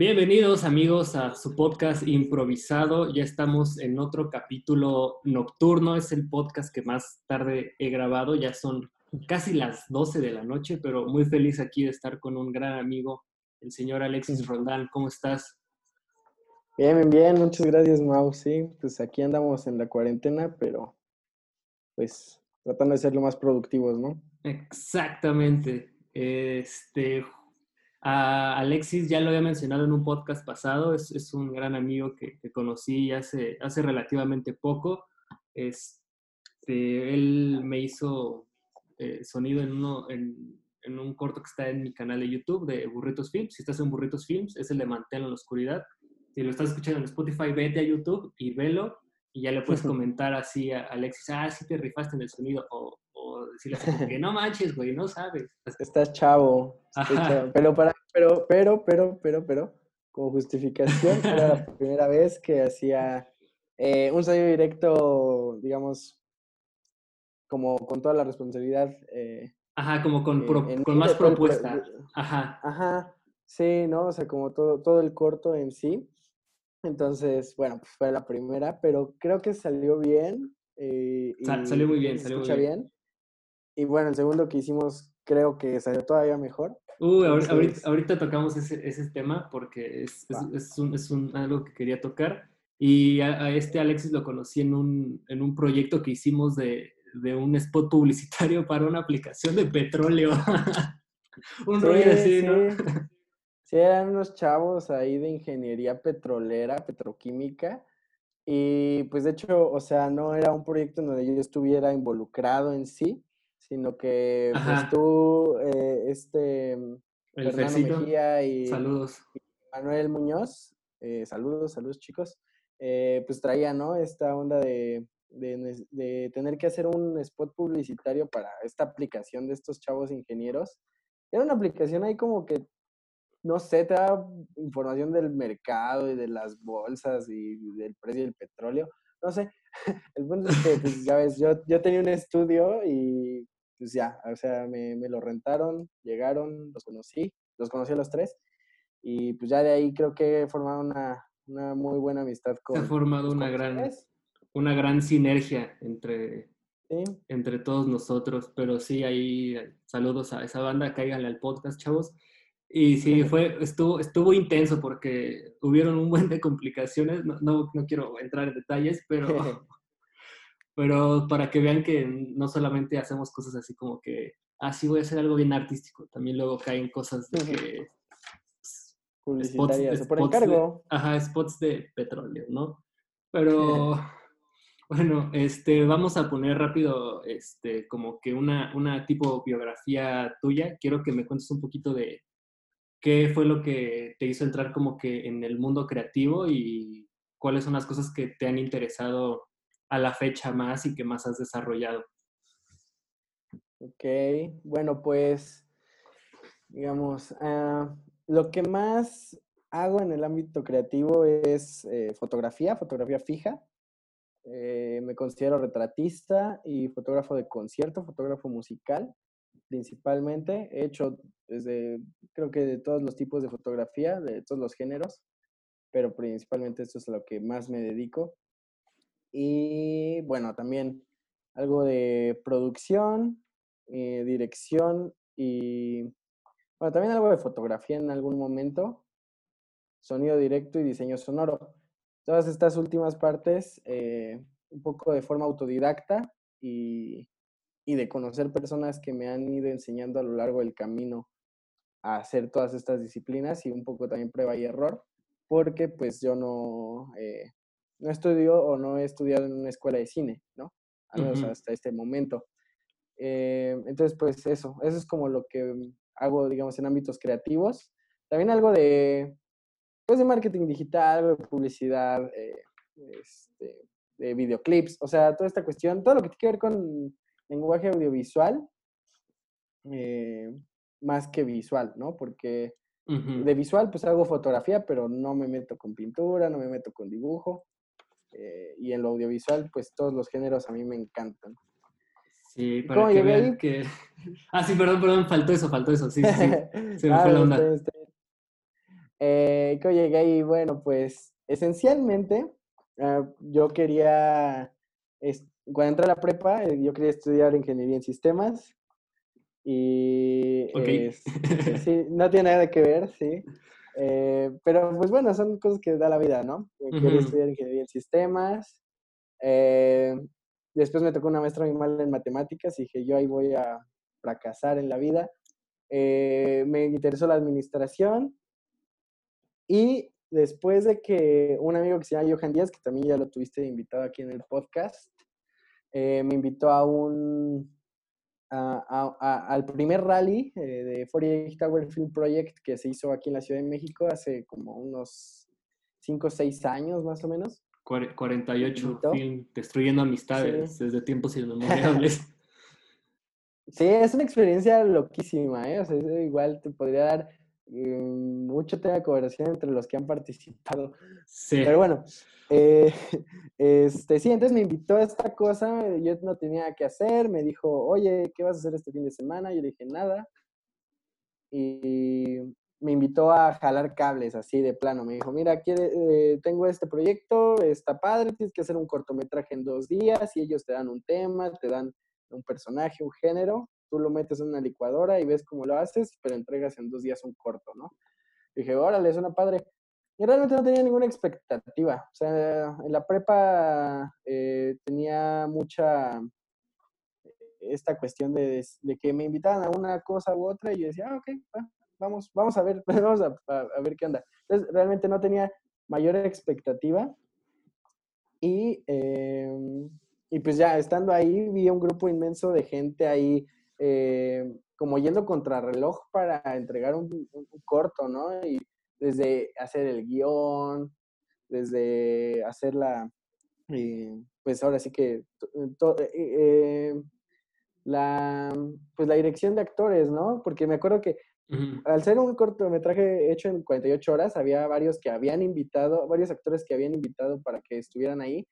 Bienvenidos amigos a su podcast improvisado. Ya estamos en otro capítulo nocturno. Es el podcast que más tarde he grabado. Ya son casi las 12 de la noche, pero muy feliz aquí de estar con un gran amigo, el señor Alexis Rondán. ¿Cómo estás? Bien, bien, bien. Muchas gracias, Mau. Sí, pues aquí andamos en la cuarentena, pero pues tratando de ser lo más productivos, ¿no? Exactamente. Este, a Alexis ya lo había mencionado en un podcast pasado, es, es un gran amigo que, que, conocí hace, hace relativamente poco. Este, él me hizo eh, sonido en, uno, en, en, un corto que está en mi canal de YouTube de Burritos Films. Si estás en Burritos Films, es el de Mantel en la Oscuridad. Si lo estás escuchando en Spotify, vete a YouTube y velo y ya le puedes comentar así a Alexis, ah, sí te rifaste en el sonido, o, o decirle así que no manches, güey, no sabes. Estás chavo. Estás chavo. Pero, para, pero, pero, pero, pero, pero, como justificación, era la primera vez que hacía eh, un sonido directo, digamos, como con toda la responsabilidad. Eh, Ajá, como con, pro, en, con más propuesta. Ajá. Ajá, sí, ¿no? O sea, como todo, todo el corto en sí. Entonces, bueno, pues fue la primera, pero creo que salió bien. Eh, Sal, salió muy bien, salió muy bien. bien. Y bueno, el segundo que hicimos creo que salió todavía mejor. Uh, ahorita, ahorita, ahorita, tocamos ese, ese, tema porque es, es, es, un, es un, algo que quería tocar. Y a, a, este Alexis lo conocí en un, en un proyecto que hicimos de, de un spot publicitario para una aplicación de petróleo. un sí, rollo así, sí. ¿no? Sí, eran unos chavos ahí de ingeniería petrolera, petroquímica. Y pues de hecho, o sea, no era un proyecto en donde yo estuviera involucrado en sí, sino que Ajá. pues tú, eh, este, El Fernando. Mejía y, Saludos. y Manuel Muñoz, eh, saludos, saludos chicos, eh, pues traía, ¿no? Esta onda de, de, de, tener que hacer un spot publicitario para esta aplicación de estos chavos ingenieros. Era una aplicación ahí como que no sé, te da información del mercado y de las bolsas y del precio del petróleo. No sé, el punto es que, pues, ya ves, yo, yo tenía un estudio y pues ya, o sea, me, me, lo rentaron, llegaron, los conocí, los conocí a los tres y pues ya de ahí creo que he formado una, una muy buena amistad con... Se ha formado una gran, ustedes. una gran sinergia entre, Sí. entre todos nosotros, pero sí, ahí saludos a esa banda, cáiganle al podcast, chavos. Y sí, fue, estuvo, estuvo intenso porque hubieron un buen de complicaciones, no, no, no quiero entrar en detalles, pero, pero para que vean que no solamente hacemos cosas así como que, ah, sí voy a hacer algo bien artístico, también luego caen cosas de que... Publicitarias, spots, por encargo. De, ajá, spots de petróleo, ¿no? Pero... Bueno, este, vamos a poner rápido, este, como que una, una tipo biografía tuya. Quiero que me cuentes un poquito de, qué fue lo que te hizo entrar como que en el mundo creativo y cuáles son las cosas que te han interesado a la fecha más y que más has desarrollado. Ok, bueno, pues, digamos, uh, lo que más hago en el ámbito creativo es eh, fotografía, fotografía fija. Eh, me considero retratista y fotógrafo de concierto, fotógrafo musical principalmente. He hecho desde, creo que de todos los tipos de fotografía, de todos los géneros, pero principalmente esto es a lo que más me dedico. Y bueno, también algo de producción, eh, dirección y, bueno, también algo de fotografía en algún momento, sonido directo y diseño sonoro. Todas estas últimas partes, eh, un poco de forma autodidacta y y de conocer personas que me han ido enseñando a lo largo del camino a hacer todas estas disciplinas y un poco también prueba y error, porque pues yo no, eh, no estudio o no he estudiado en una escuela de cine, ¿no? Al menos uh -huh. hasta este momento. Eh, entonces, pues eso, eso es como lo que hago, digamos, en ámbitos creativos. También algo de, pues de marketing digital, de publicidad, eh, este, de videoclips, o sea, toda esta cuestión, todo lo que tiene que ver con lenguaje audiovisual eh, más que visual, ¿no? Porque uh -huh. de visual pues hago fotografía, pero no me meto con pintura, no me meto con dibujo. Eh, y en lo audiovisual pues todos los géneros a mí me encantan. Sí, para que vean ahí? que... Ah, sí, perdón, perdón, faltó eso, faltó eso, sí, sí, sí. Se me ah, fue la onda. Eh, ¿Cómo llegué ahí? Bueno, pues esencialmente ah, yo quería, cuando entré a la prepa, eh, yo quería estudiar ingeniería en sistemas y sí, no tiene nada que ver, sí. Eh, pero pues bueno, son cosas que da la vida, ¿no? Quería estudiar ingeniería en sistemas. después me tocó una maestra muy mal en matemáticas y dije, yo ahí voy a fracasar en la vida. me interesó la administración y después de que un amigo que se llama Johan Díaz, que también ya lo tuviste invitado aquí en el podcast, eh, me invitó a un al primer rally eh, de 48 Tower Film Project que se hizo aquí en la Ciudad de México hace como unos 5 o 6 años más o menos. 48 film, destruyendo amistades desde tiempos inmemoriales. Sí, es una experiencia loquísima, ¿eh? O sea, igual te podría dar Mm, mucho tema de conversación entre los que han participado. Sí. Pero bueno, eh, este, sí, entonces me invitó a esta cosa, yo no tenía que hacer, me dijo, oye, ¿qué vas a hacer este fin de semana? Yo dije, nada. Y me invitó a jalar cables así de plano. Me dijo, mira, quiere, eh, tengo este proyecto, está padre, tienes que hacer un cortometraje en dos días y ellos te dan un tema, te dan un personaje, un género tú lo metes en una licuadora y ves cómo lo haces, pero entregas en dos días un corto, ¿no? dije, órale, es una padre. Y realmente no tenía ninguna expectativa. O sea, en la prepa eh, tenía mucha esta cuestión de, que me invitaban a una cosa u otra y yo decía, ah, ok, vamos, vamos a ver, vamos a, ver qué onda. Entonces, realmente no tenía mayor expectativa. Y, em, y pues ya estando ahí, vi un grupo inmenso de gente ahí eh, como yendo contrarreloj para entregar un, corto, ¿no? Y desde hacer el guion, desde hacer la, eh, pues ahora sí que, eh, la, pues la dirección de actores, ¿no? Porque me acuerdo que al ser un cortometraje hecho en 48 horas, había varios que habían invitado, varios actores que habían invitado para que estuvieran ahí,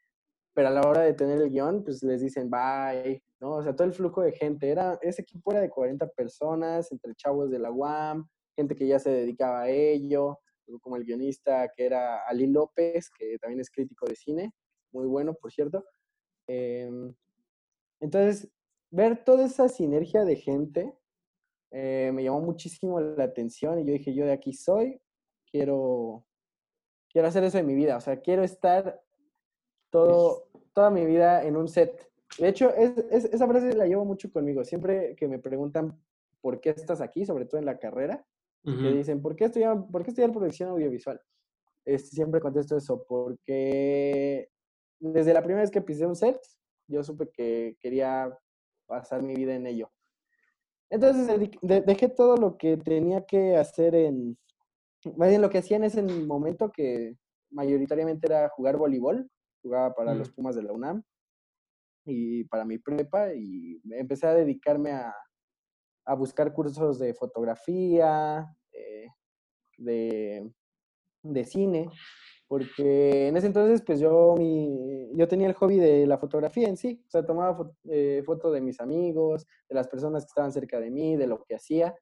pero a la hora de tener el guion, pues les dicen bye, ¿no? O sea, todo el flujo de gente, era, ese equipo era de 40 personas, entre chavos de la UAM, gente que ya se dedicaba a ello, como el guionista que era Ali López, que también es crítico de cine, muy bueno, por cierto. Em, entonces, ver toda esa sinergia de gente eh, me llamó muchísimo la atención y yo dije, yo de aquí soy, quiero, quiero hacer eso en mi vida, o sea, quiero estar todo, toda mi vida en un set de hecho, es, esa frase la llevo mucho conmigo. Siempre que me preguntan por qué estás aquí, sobre todo en la carrera, me dicen, ¿por qué, estudiar, ¿por qué estudiar producción audiovisual? Este, siempre contesto eso, porque desde la primera vez que pisé un set, yo supe que quería pasar mi vida en ello. Entonces dejé todo lo que tenía que hacer en, más bien lo que hacía en ese momento, que mayoritariamente era jugar voleibol, jugaba para los Pumas de la UNAM, y para mi prepa y empecé a dedicarme a, a buscar cursos de fotografía, eh, de, de, cine, porque en ese entonces pues yo, mi, yo tenía el hobby de la fotografía en sí, o sea, tomaba eh, fotos de mis amigos, de las personas que estaban cerca de mí, de lo que hacía.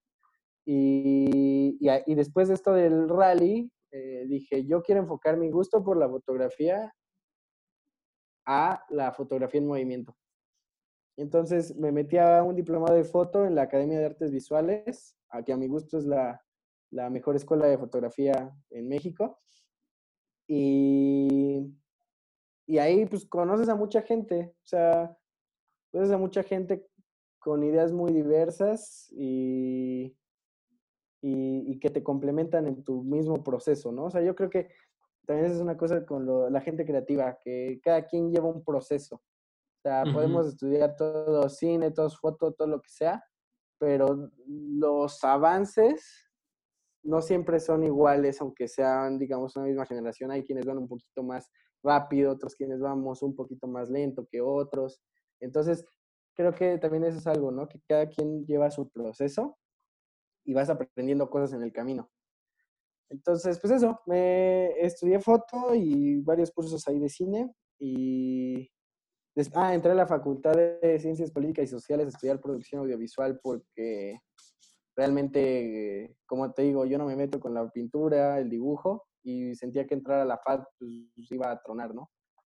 Y, y, después de esto del rally, eh, dije, yo quiero enfocar mi gusto por la fotografía a la fotografía en movimiento. Entonces me metí a un diplomado de foto en la Academia de Artes Visuales, que a mi gusto es la, mejor escuela de fotografía en México. Y, y ahí pues conoces a mucha gente, o sea, conoces a mucha gente con ideas muy diversas y, y, y, que te complementan en tu mismo proceso, ¿no? O sea, yo creo que también es una cosa con la gente creativa, que cada quien lleva un proceso. Sea, podemos estudiar todo cine, todo foto, todo lo que sea, pero los avances no siempre son iguales, aunque sean, digamos, una misma generación. Hay quienes van un poquito más rápido, otros quienes vamos un poquito más lento que otros. Entonces, creo que también eso es algo, ¿no? Que cada quien lleva su proceso y vas aprendiendo cosas en el camino. Entonces, pues eso, me estudié foto y varios cursos ahí de cine y ah, entré a la Facultad de Ciencias Políticas y Sociales a estudiar producción audiovisual porque realmente, como te digo, yo no me meto con la pintura, el dibujo, y sentía que entrar a la FAD pues, iba a tronar, ¿no?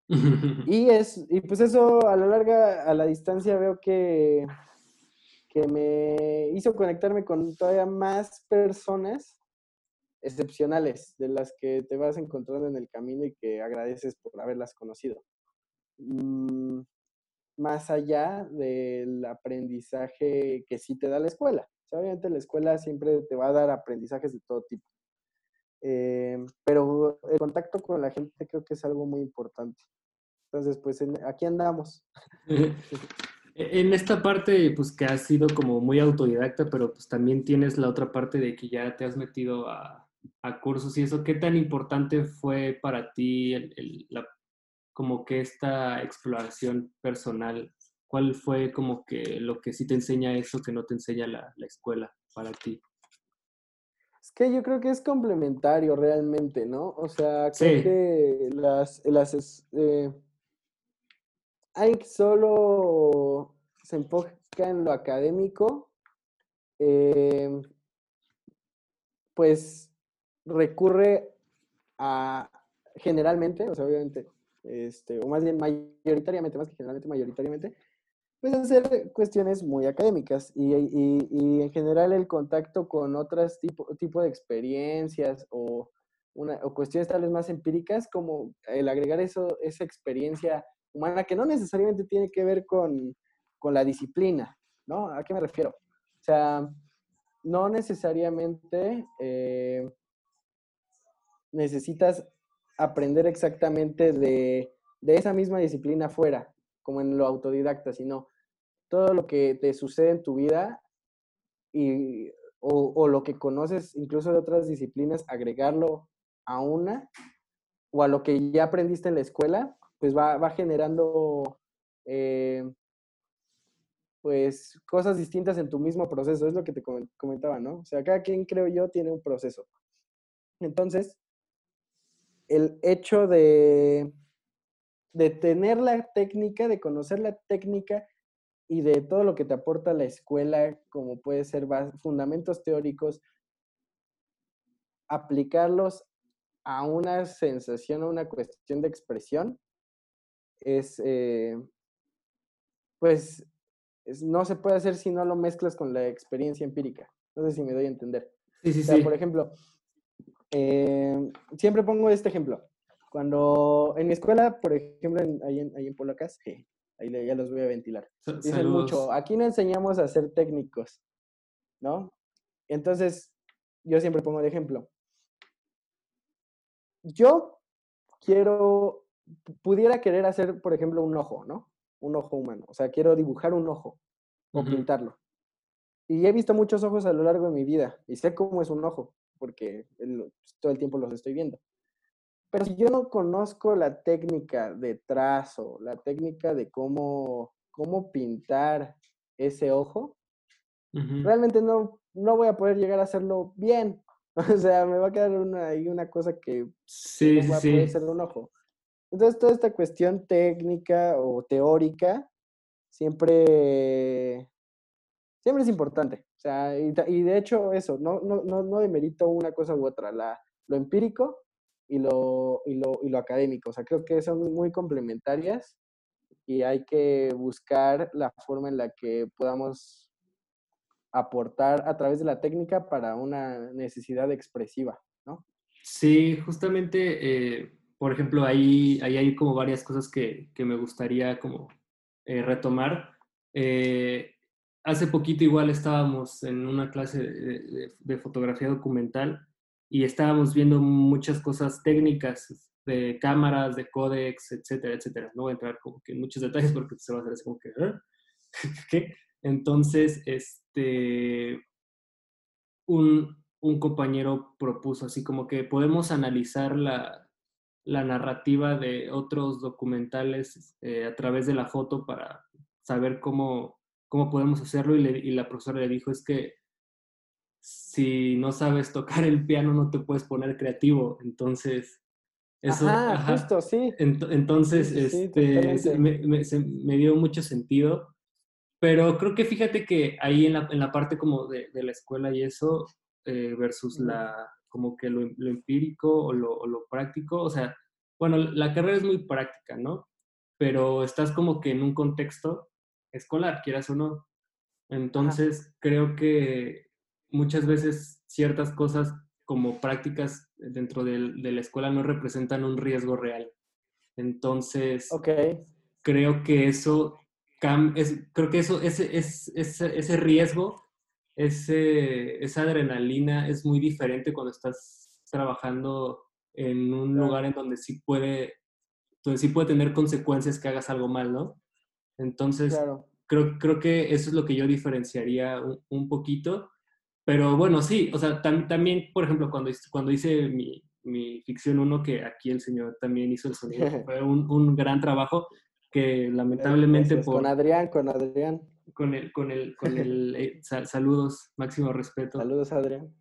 y, es, y pues eso a la larga, a la distancia, veo que, que me hizo conectarme con todavía más personas excepcionales de las que te vas encontrando en el camino y que agradeces por haberlas conocido. Mm, más allá del aprendizaje que sí te da la escuela. obviamente la escuela siempre te va a dar aprendizajes de todo tipo. Eh, pero el contacto con la gente creo que es algo muy importante. Entonces, pues aquí andamos. en esta parte, pues que has sido como muy autodidacta, pero pues también tienes la otra parte de que ya te has metido a, cursos y eso. ¿Qué tan importante fue para ti el, la, como que esta exploración personal? ¿Cuál fue como que lo que sí te enseña eso que no te enseña la, la escuela para ti? Es que yo creo que es complementario realmente, ¿no? O sea, creo que las, las eh, hay solo se enfoca en lo académico, eh, pues recurre a generalmente, o sea, obviamente, este, o más bien mayoritariamente, más que generalmente, mayoritariamente, pues hacer cuestiones muy académicas y, en general el contacto con otras tipo, tipo de experiencias o, una, o cuestiones tal vez más empíricas, como el agregar eso, esa experiencia humana que no necesariamente tiene que ver con, con la disciplina, ¿no? ¿A qué me refiero? O sea, no necesariamente eh, necesitas aprender exactamente de, de, esa misma disciplina fuera, como en lo autodidacta, sino todo lo que te sucede en tu vida y, o, lo que conoces incluso de otras disciplinas, agregarlo a una o a lo que ya aprendiste en la escuela, pues va, va generando eh, pues cosas distintas en tu mismo proceso, es lo que te comentaba, ¿no? O sea, cada quien creo yo tiene un proceso. Entonces, el hecho de, de tener la técnica, de conocer la técnica y de todo lo que te aporta la escuela, como puede ser fundamentos teóricos, aplicarlos a una sensación, a una cuestión de expresión, es, eh, pues, no se puede hacer si no lo mezclas con la experiencia empírica. No sé si me doy a entender. Sí, sí, sí. Por ejemplo, eh, siempre pongo este ejemplo. Cuando en mi escuela, por ejemplo, ahí, en, ahí en Polacas, ahí ya los voy a ventilar. Dicen mucho, aquí no enseñamos a ser técnicos, ¿no? Entonces, yo siempre pongo de ejemplo. Yo quiero, pudiera querer hacer, por ejemplo, un ojo, ¿no? Un ojo humano. O sea, quiero dibujar un ojo o pintarlo. Y he visto muchos ojos a lo largo de mi vida y sé cómo es un ojo, porque todo el tiempo los estoy viendo. Pero si yo no conozco la técnica de trazo, la técnica de cómo, cómo pintar ese ojo, realmente no, no voy a poder llegar a hacerlo bien. O sea, me va a quedar una, ahí una cosa que sí, no va a poder ser un ojo. Entonces, toda esta cuestión técnica o teórica siempre, siempre es importante. Sea, y, de hecho eso, no, no, no, no demerito una cosa u otra. La, lo empírico y lo, y lo, y lo académico. O sea, creo que son muy complementarias y hay que buscar la forma en la que podamos aportar a través de la técnica para una necesidad expresiva, ¿no? Sí, justamente, eh, por ejemplo, ahí, ahí, hay como varias cosas que, que me gustaría como eh, retomar. Eh, hace poquito igual estábamos en una clase de, fotografía documental y estábamos viendo muchas cosas técnicas de cámaras, de códex, etcétera, etcétera. No voy a entrar como que en muchos detalles porque se va a hacer así como que, ¿eh? ¿qué? Entonces, este, un, un, compañero propuso así como que podemos analizar la, la narrativa de otros documentales eh, a través de la foto para saber cómo, cómo podemos hacerlo y, le, y la profesora le dijo es que si no sabes tocar el piano no te puedes poner creativo. Entonces, eso... Ajá, justo, sí. entonces, este, me, dio mucho sentido, Pero creo que fíjate que ahí en la, en la parte como de, de la escuela y eso, eh, versus la, como que lo, lo empírico o lo, o lo, práctico, o sea, bueno, la carrera es muy práctica, ¿no? Pero estás como que en un contexto escolar, quieras o no. Entonces, Ajá. creo que muchas veces ciertas cosas como prácticas dentro de, de, la escuela no representan un riesgo real. Entonces, okay. creo que eso, es, creo que eso, ese, ese, ese riesgo, ese, esa adrenalina es muy diferente cuando estás trabajando en un lugar en donde sí puede, donde sí puede tener consecuencias que hagas algo mal, ¿no? Entonces, claro. creo, creo que eso es lo que yo diferenciaría un, un poquito. Pero bueno, sí, o sea, tam, también, por ejemplo, cuando, cuando hice mi, mi ficción 1, que aquí el señor también hizo el sonido, fue un, un gran trabajo que lamentablemente por... Con Adrián, con Adrián. Con el, con el, con el eh, sal, saludos, máximo respeto. Saludos, Adrián.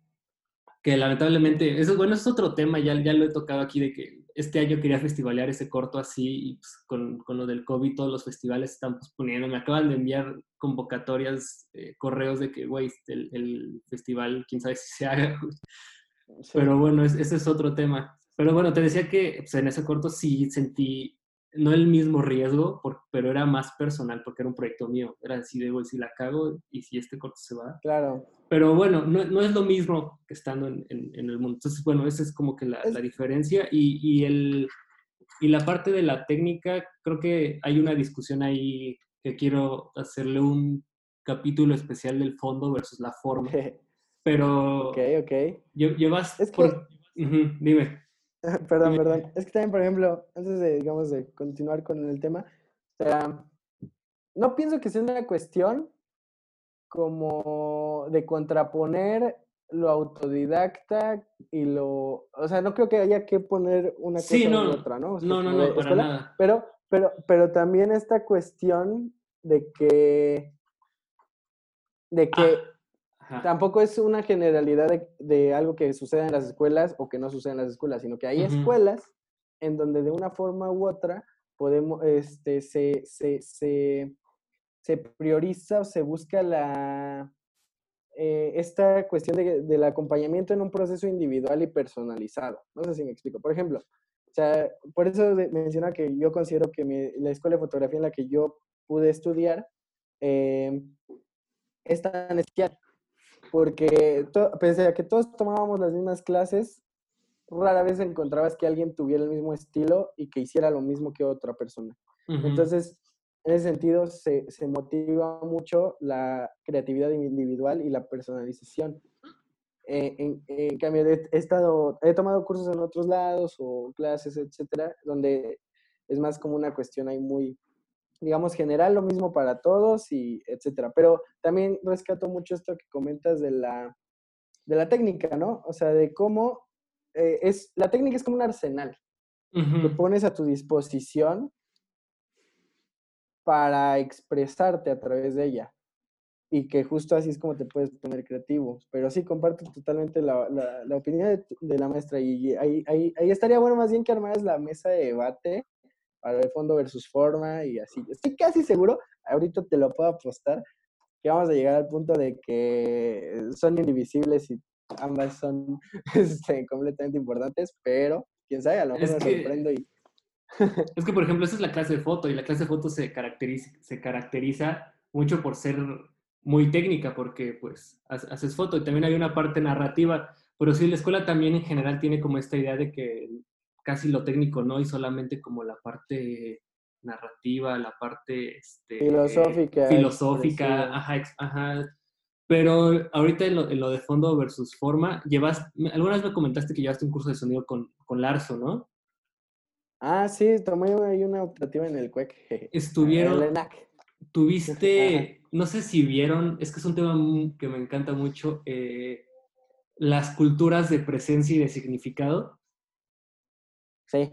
Que lamentablemente, eso bueno, es otro tema, ya, ya lo he tocado aquí, de que este año quería festivalear ese corto así, y pues, con, con, lo del COVID todos los festivales están posponiendo. Me acaban de enviar convocatorias, eh, correos de que, güey, el, el, festival, quién sabe si se haga. Sí. Pero bueno, es, ese es otro tema. Pero bueno, te decía que pues, en ese corto sí sentí, no el mismo riesgo, por, pero era más personal porque era un proyecto mío. Era así de, güey, si la cago y si este corto se va. Claro. Pero bueno, no, no es lo mismo que estando en, en, en, el mundo. Entonces, bueno, esa es como que la, es... la diferencia. Y, y, el, y la parte de la técnica, creo que hay una discusión ahí que quiero hacerle un capítulo especial del fondo versus la forma. Pero. Ok, ok. Llevas. Es que... por... uh -huh, dime. perdón, perdón. Es que también, por ejemplo, antes de, digamos, de continuar con el tema, o sea, no pienso que sea una cuestión como de contraponer lo autodidacta y lo, o sea, no creo que haya que poner una cosa sí, no, en otra, ¿no? O sea, no, no, no, para nada. Pero, pero, pero también esta cuestión de que, de que ah. Ajá. Tampoco es una generalidad de, de, algo que sucede en las escuelas o que no sucede en las escuelas, sino que hay uh -huh. escuelas en donde de una forma u otra podemos, este, se, se, se, se prioriza o se busca la, eh, esta cuestión de, del acompañamiento en un proceso individual y personalizado. No sé si me explico. Por ejemplo, o sea, por eso menciona que yo considero que mi, la escuela de fotografía en la que yo pude estudiar eh, es tan especial porque pese a que todos tomábamos las mismas clases, rara vez encontrabas que alguien tuviera el mismo estilo y que hiciera lo mismo que otra persona. Uh -huh. Entonces, en ese sentido, se, se, motiva mucho la creatividad individual y la personalización. Eh, en, en, cambio, he, estado, he tomado cursos en otros lados o clases, etcétera, donde es más como una cuestión ahí muy, digamos, general, lo mismo para todos y etcétera. Pero también rescato mucho esto que comentas de la, de la técnica, ¿no? O sea, de cómo eh, es, la técnica es como un arsenal uh -huh. que pones a tu disposición para expresarte a través de ella. Y que justo así es como te puedes poner creativo. Pero sí, comparto totalmente la, la, la opinión de, de, la maestra. Y ahí, ahí, ahí estaría bueno más bien que armaras la mesa de debate para el fondo versus forma y así. Estoy casi seguro, ahorita te lo puedo apostar, que vamos a llegar al punto de que son indivisibles y ambas son este, completamente importantes, pero quién sabe, a lo mejor es me que, sorprendo y... es que, por ejemplo, esa es la clase de foto y la clase de foto se caracteriza, se caracteriza mucho por ser muy técnica porque pues haces foto y también hay una parte narrativa, pero sí la escuela también en general tiene como esta idea de que casi lo técnico, ¿no? Y solamente como la parte narrativa, la parte este, filosófica. Filosófica, ajá, ajá. Pero ahorita en lo, en lo, de fondo versus forma, llevas, alguna vez me comentaste que llevaste un curso de sonido con, con Larso, ¿no? Ah, sí, tomé ahí una optativa en el CUEC. Estuvieron, el tuviste, no sé si vieron, es que es un tema que me encanta mucho, eh, las culturas de presencia y de significado. Sí.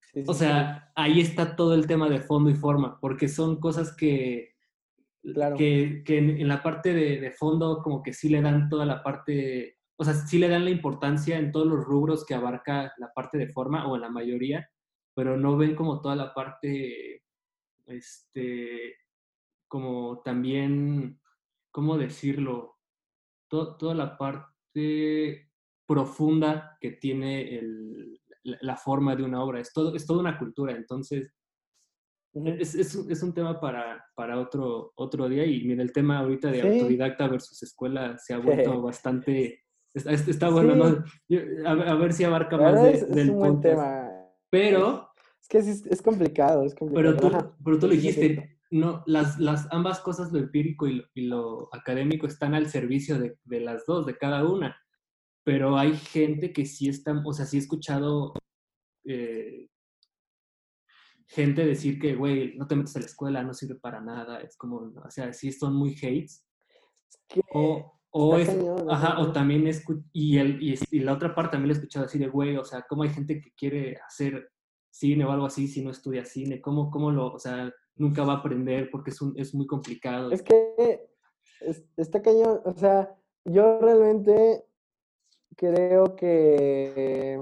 sí, sí o sea, sí. ahí está todo el tema de fondo y forma, porque son cosas que, claro. que, que en, en, la parte de, de, fondo como que sí le dan toda la parte, o sea, sí le dan la importancia en todos los rubros que abarca la parte de forma o en la mayoría, pero no ven como toda la parte, este, como también, ¿cómo decirlo? toda la parte profunda que tiene el, la, forma de una obra. Es, todo, es toda una cultura, entonces es, es, es, un tema para, para otro, otro día y mira, el tema ahorita de autodidacta versus escuela se ha vuelto bastante... Está, bueno, ¿no? a, ver si abarca más del punto. Pero... Es que es, complicado, es complicado. Pero tú, pero tú lo dijiste, no, las, las, ambas cosas, lo empírico y lo, académico, están al servicio de, de, las dos, de cada una. Pero hay gente que sí está, o sea, sí he escuchado eh, gente decir que, güey, no te metes a la escuela, no sirve para nada, es como, o sea, sí son muy hates. O, o, es, ajá, o también es, y, el, y, la otra parte también lo he escuchado así de, güey, o sea, ¿cómo hay gente que quiere hacer cine o algo así si no estudia cine? ¿Cómo, cómo lo, o sea, nunca va a aprender porque es, un, es muy complicado? Es que está cañón, o sea, yo realmente creo que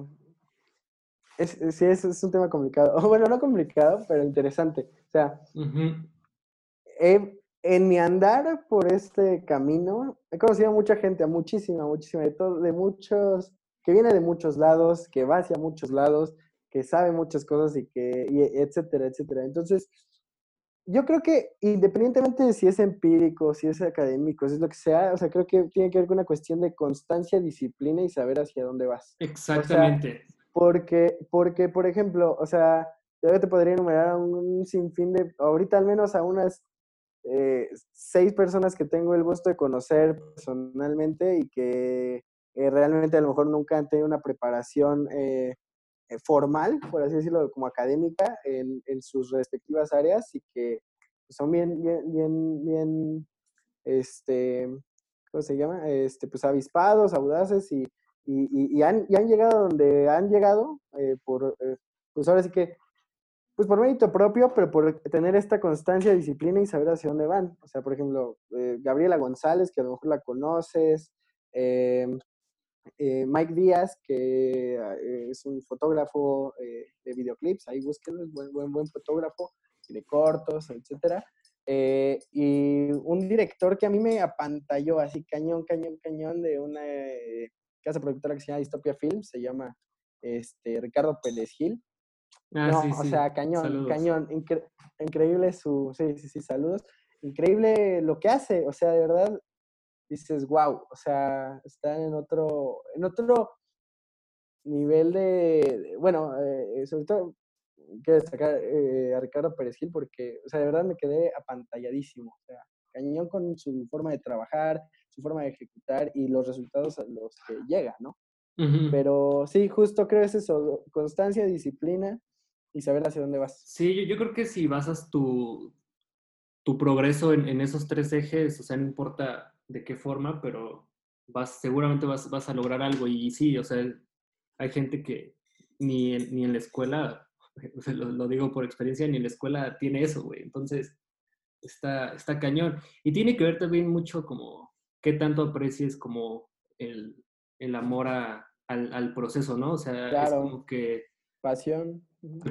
es, sí, es, es, un tema complicado. Bueno, no complicado, pero interesante. O sea, en mi andar por este camino, he conocido a mucha gente, a muchísima, muchísima, de, todo, de muchos, que viene de muchos lados, que va hacia muchos lados, que sabe muchas cosas y que, y etcétera, etcétera. Entonces, yo creo que independientemente de si es empírico, si es académico, si es lo que sea, o sea, creo que tiene que ver con una cuestión de constancia, disciplina y saber hacia dónde vas. Exactamente. porque, porque, por ejemplo, o sea, yo te podría enumerar un, sinfín de, ahorita al menos a unas eh, seis personas que tengo el gusto de conocer personalmente y que eh, realmente a lo mejor nunca han tenido una preparación eh, eh, formal, por así decirlo, como académica en, en sus respectivas áreas y que son bien, bien, bien, bien, este, ¿cómo se llama? Este, pues avispados, audaces y, y, y, han, y han, llegado donde han llegado eh, por, eh, pues ahora sí que, pues por mérito propio, pero por tener esta constancia, disciplina y saber hacia dónde van. O sea, por ejemplo, Gabriela González, que a lo mejor la conoces, eh, Mike Díaz, que ah, es un fotógrafo eh, de videoclips, ahí búsquenlo, es buen, buen, buen fotógrafo, de cortos, etc. Eh, y un director que a mí me apantalló así cañón, cañón, cañón de una casa productora que se llama Distopia Films, se llama este, Ricardo Pérez Gil. Ah, no, o sea, cañón, cañón, increíble su, sí, sí, sí, saludos. Increíble lo que hace, o sea, de verdad, dices, wow, o sea, están en otro, en otro nivel de, bueno, eh, sobre todo quiero destacar eh, a Ricardo Pérez Gil porque, o sea, de verdad me quedé apantalladísimo, o sea, cañón con su forma de trabajar, su forma de ejecutar y los resultados a los que llega, ¿no? Pero sí, justo creo es eso, constancia, disciplina y saber hacia dónde vas. Sí, yo, yo creo que si basas tu, tu progreso en, en, esos tres ejes, o sea, no importa de qué forma, pero vas, seguramente vas, vas a lograr algo. Y sí, o sea, hay gente que ni en, ni en la escuela, lo, digo por experiencia, ni en la escuela tiene eso, güey. Entonces, está, está cañón. Y tiene que ver también mucho como qué tanto aprecies como el, el amor a, al, al, proceso, ¿no? O sea, es como que... Pasión.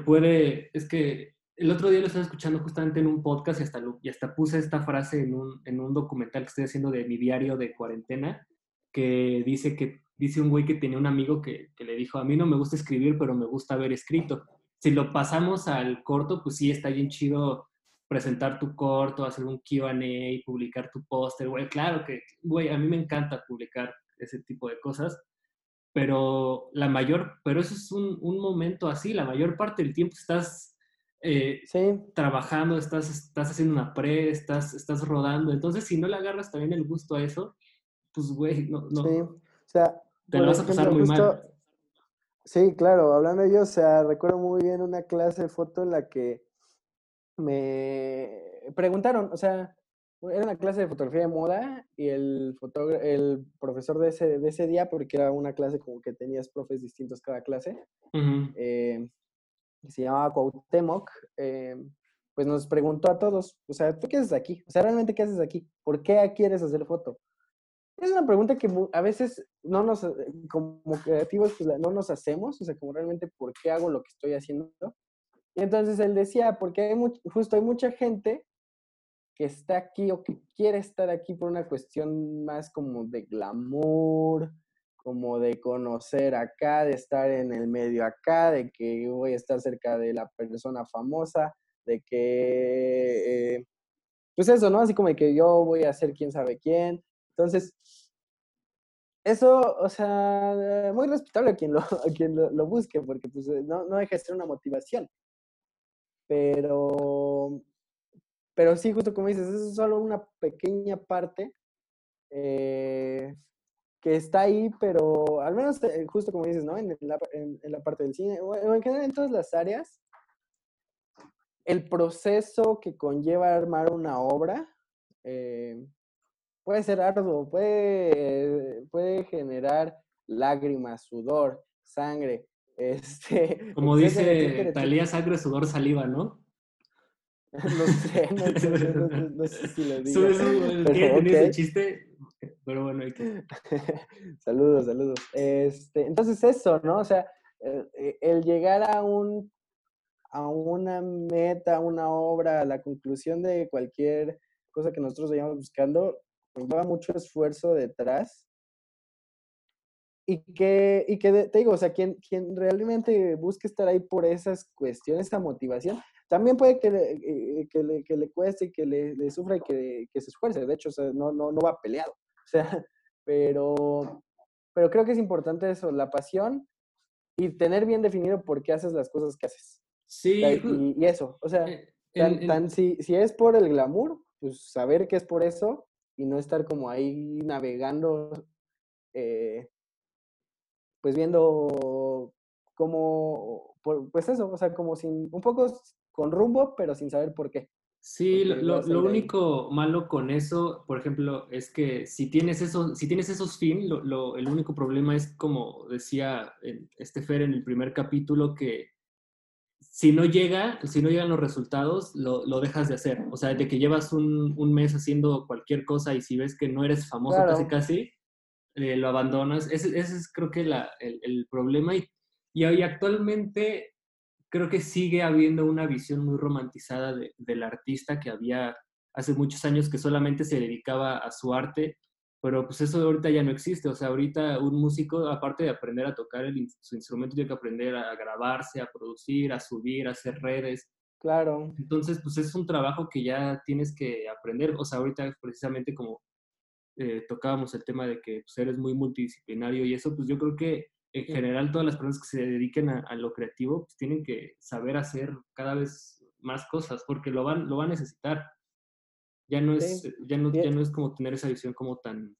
Puede, es que el otro día lo estaba escuchando justamente en un podcast y hasta, y hasta puse esta frase en un, en un documental que estoy haciendo de mi diario de cuarentena, que dice que dice un güey que tenía un amigo que, que, le dijo, a mí no me gusta escribir, pero me gusta haber escrito. Si lo pasamos al corto, pues sí, está bien chido presentar tu corto, hacer un Q&A, publicar tu póster, güey. Claro que, güey, a mí me encanta publicar ese tipo de cosas, pero la mayor, pero eso es un, un momento así, la mayor parte del tiempo estás eh, trabajando, estás, estás haciendo una pre, estás, estás rodando. Entonces, si no le agarras también el gusto a eso, pues, güey, no, no. Sí, o sea, te lo vas a pasar muy mal. Sí, claro, hablando de ello, o sea, recuerdo muy bien una clase de foto en la que me preguntaron, o sea, era una clase de fotografía de moda y el, el profesor de ese, de ese día, porque era una clase como que tenías profes distintos cada clase, que se llamaba Cuauhtémoc, eh, pues nos preguntó a todos, o sea, ¿tú qué haces aquí? O sea, ¿realmente qué haces aquí? ¿Por qué quieres hacer foto? Es una pregunta que a veces no nos, como creativos, pues no nos hacemos, o sea, como realmente, ¿por qué hago lo que estoy haciendo? Y entonces él decía, porque hay justo hay mucha gente que está aquí o que quiere estar aquí por una cuestión más como de glamour, como de conocer acá, de estar en el medio acá, de que voy a estar cerca de la persona famosa, de que, eh, pues eso, ¿no? Así como de que yo voy a ser quién sabe quién. Entonces, eso, o sea, muy respetable a quien lo, a quien lo, busque, porque pues no, no deja de ser una motivación. Pero, pero sí, justo como dices, eso es solo una pequeña parte eh, que está ahí, pero al menos eh, justo como dices, ¿no? En la, en, la parte del cine, o en general en todas las áreas, el proceso que conlleva armar una obra eh, puede ser arduo, puede, puede generar lágrimas, sudor, sangre. Este, como dice Talía, sangre, sudor, saliva, ¿no? no sé, no, sé, si lo digo. Okay. ese chiste? Pero bueno, hay que... saludos, saludos. Este, entonces eso, ¿no? O sea, el, llegar a un a una meta, a una obra, a la conclusión de cualquier cosa que nosotros vayamos buscando, lleva mucho esfuerzo detrás. Y que, y que te digo, o sea, quien, quien realmente busque estar ahí por esas cuestiones, esa motivación, también puede que le, eh, que le, que le cueste que le, sufra y que, que, se esfuerce. De hecho, no, no, no va peleado. O sea, pero, pero creo que es importante eso, la pasión y tener bien definido por qué haces las cosas que haces. Sí. y, eso, o sea, eh, tan, si, si es por el glamour, pues saber que es por eso y no estar como ahí navegando, eh, pues viendo cómo, pues eso, o sea, como sin, un poco con rumbo, pero sin saber por qué. Sí, lo, lo, único malo con eso, por ejemplo, es que si tienes, eso, si tienes esos fin, lo, el único problema es, como decía este Fer en el primer capítulo, que si no llega, si no llegan los resultados, lo, lo, dejas de hacer. O sea, de que llevas un, un, mes haciendo cualquier cosa y si ves que no eres famoso casi casi, eh, lo abandonas. Ese, ese, es creo que la, el, el, problema. Y, y hoy actualmente creo que sigue habiendo una visión muy romantizada de, del artista que había hace muchos años que solamente se dedicaba a su arte pero pues eso ahorita ya no existe, o sea, ahorita un músico, aparte de aprender a tocar el, su instrumento, tiene que aprender a grabarse, a producir, a subir, a hacer redes. Claro. Entonces, pues es un trabajo que ya tienes que aprender, o sea, ahorita precisamente como eh, tocábamos el tema de que pues, eres muy multidisciplinario y eso, pues yo creo que en general todas las personas que se dediquen a, a, lo creativo, pues tienen que saber hacer cada vez más cosas, porque lo van, lo van a necesitar. Ya no es, ya no, ya no es como tener esa visión como tan,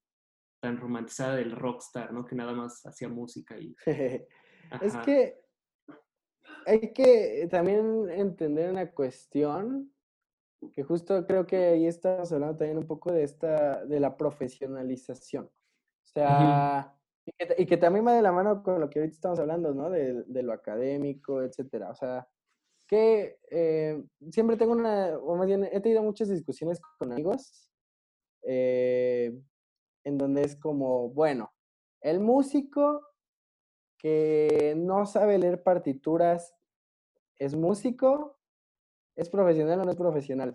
tan romantizada del rockstar, ¿no? Que nada más hacía música y... es que hay que también entender una cuestión que justo creo que ahí estamos hablando también un poco de esta, de la profesionalización. O sea, y, que, también va de la mano con lo que ahorita estamos hablando, ¿no? De, de lo académico, etcétera. O sea, que eh, siempre tengo una, o más bien he tenido muchas discusiones con amigos, eh, en donde es como, bueno, el músico que no sabe leer partituras, ¿es músico? ¿Es profesional o no es profesional?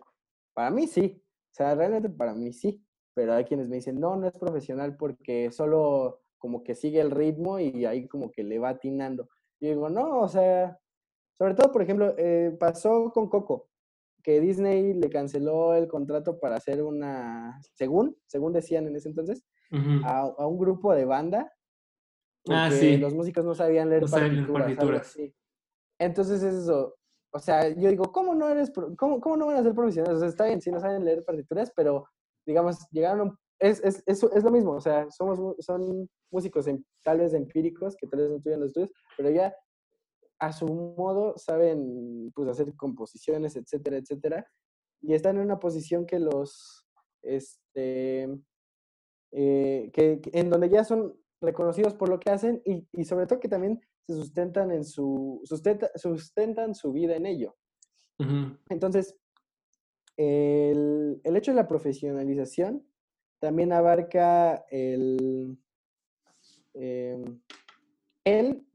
Para mí sí, o sea, realmente para mí sí, pero hay quienes me dicen, no, no es profesional porque solo como que sigue el ritmo y ahí como que le va atinando. Y digo, no, o sea, sobre todo, por ejemplo, eh, pasó con Coco, que Disney le canceló el contrato para hacer una, según, según decían en ese entonces, a, un grupo de banda. Ah, sí. Los músicos no sabían leer partituras. Entonces es eso. O sea, yo digo, ¿cómo no eres, cómo, cómo no van a ser profesionales? O sea, está bien si no saben leer partituras, pero digamos, llegaron es, es, es, es, lo mismo, o sea, somos, son músicos en, tal vez empíricos, que tal vez no estudian los estudios, pero ya a su modo saben pues, hacer composiciones, etcétera, etcétera, y están en una posición que los, este, eh, que, en donde ya son reconocidos por lo que hacen y, y sobre todo que también se sustentan en su, sustenta, sustentan su vida en ello. Entonces, el, el, hecho de la profesionalización también abarca el, eh, el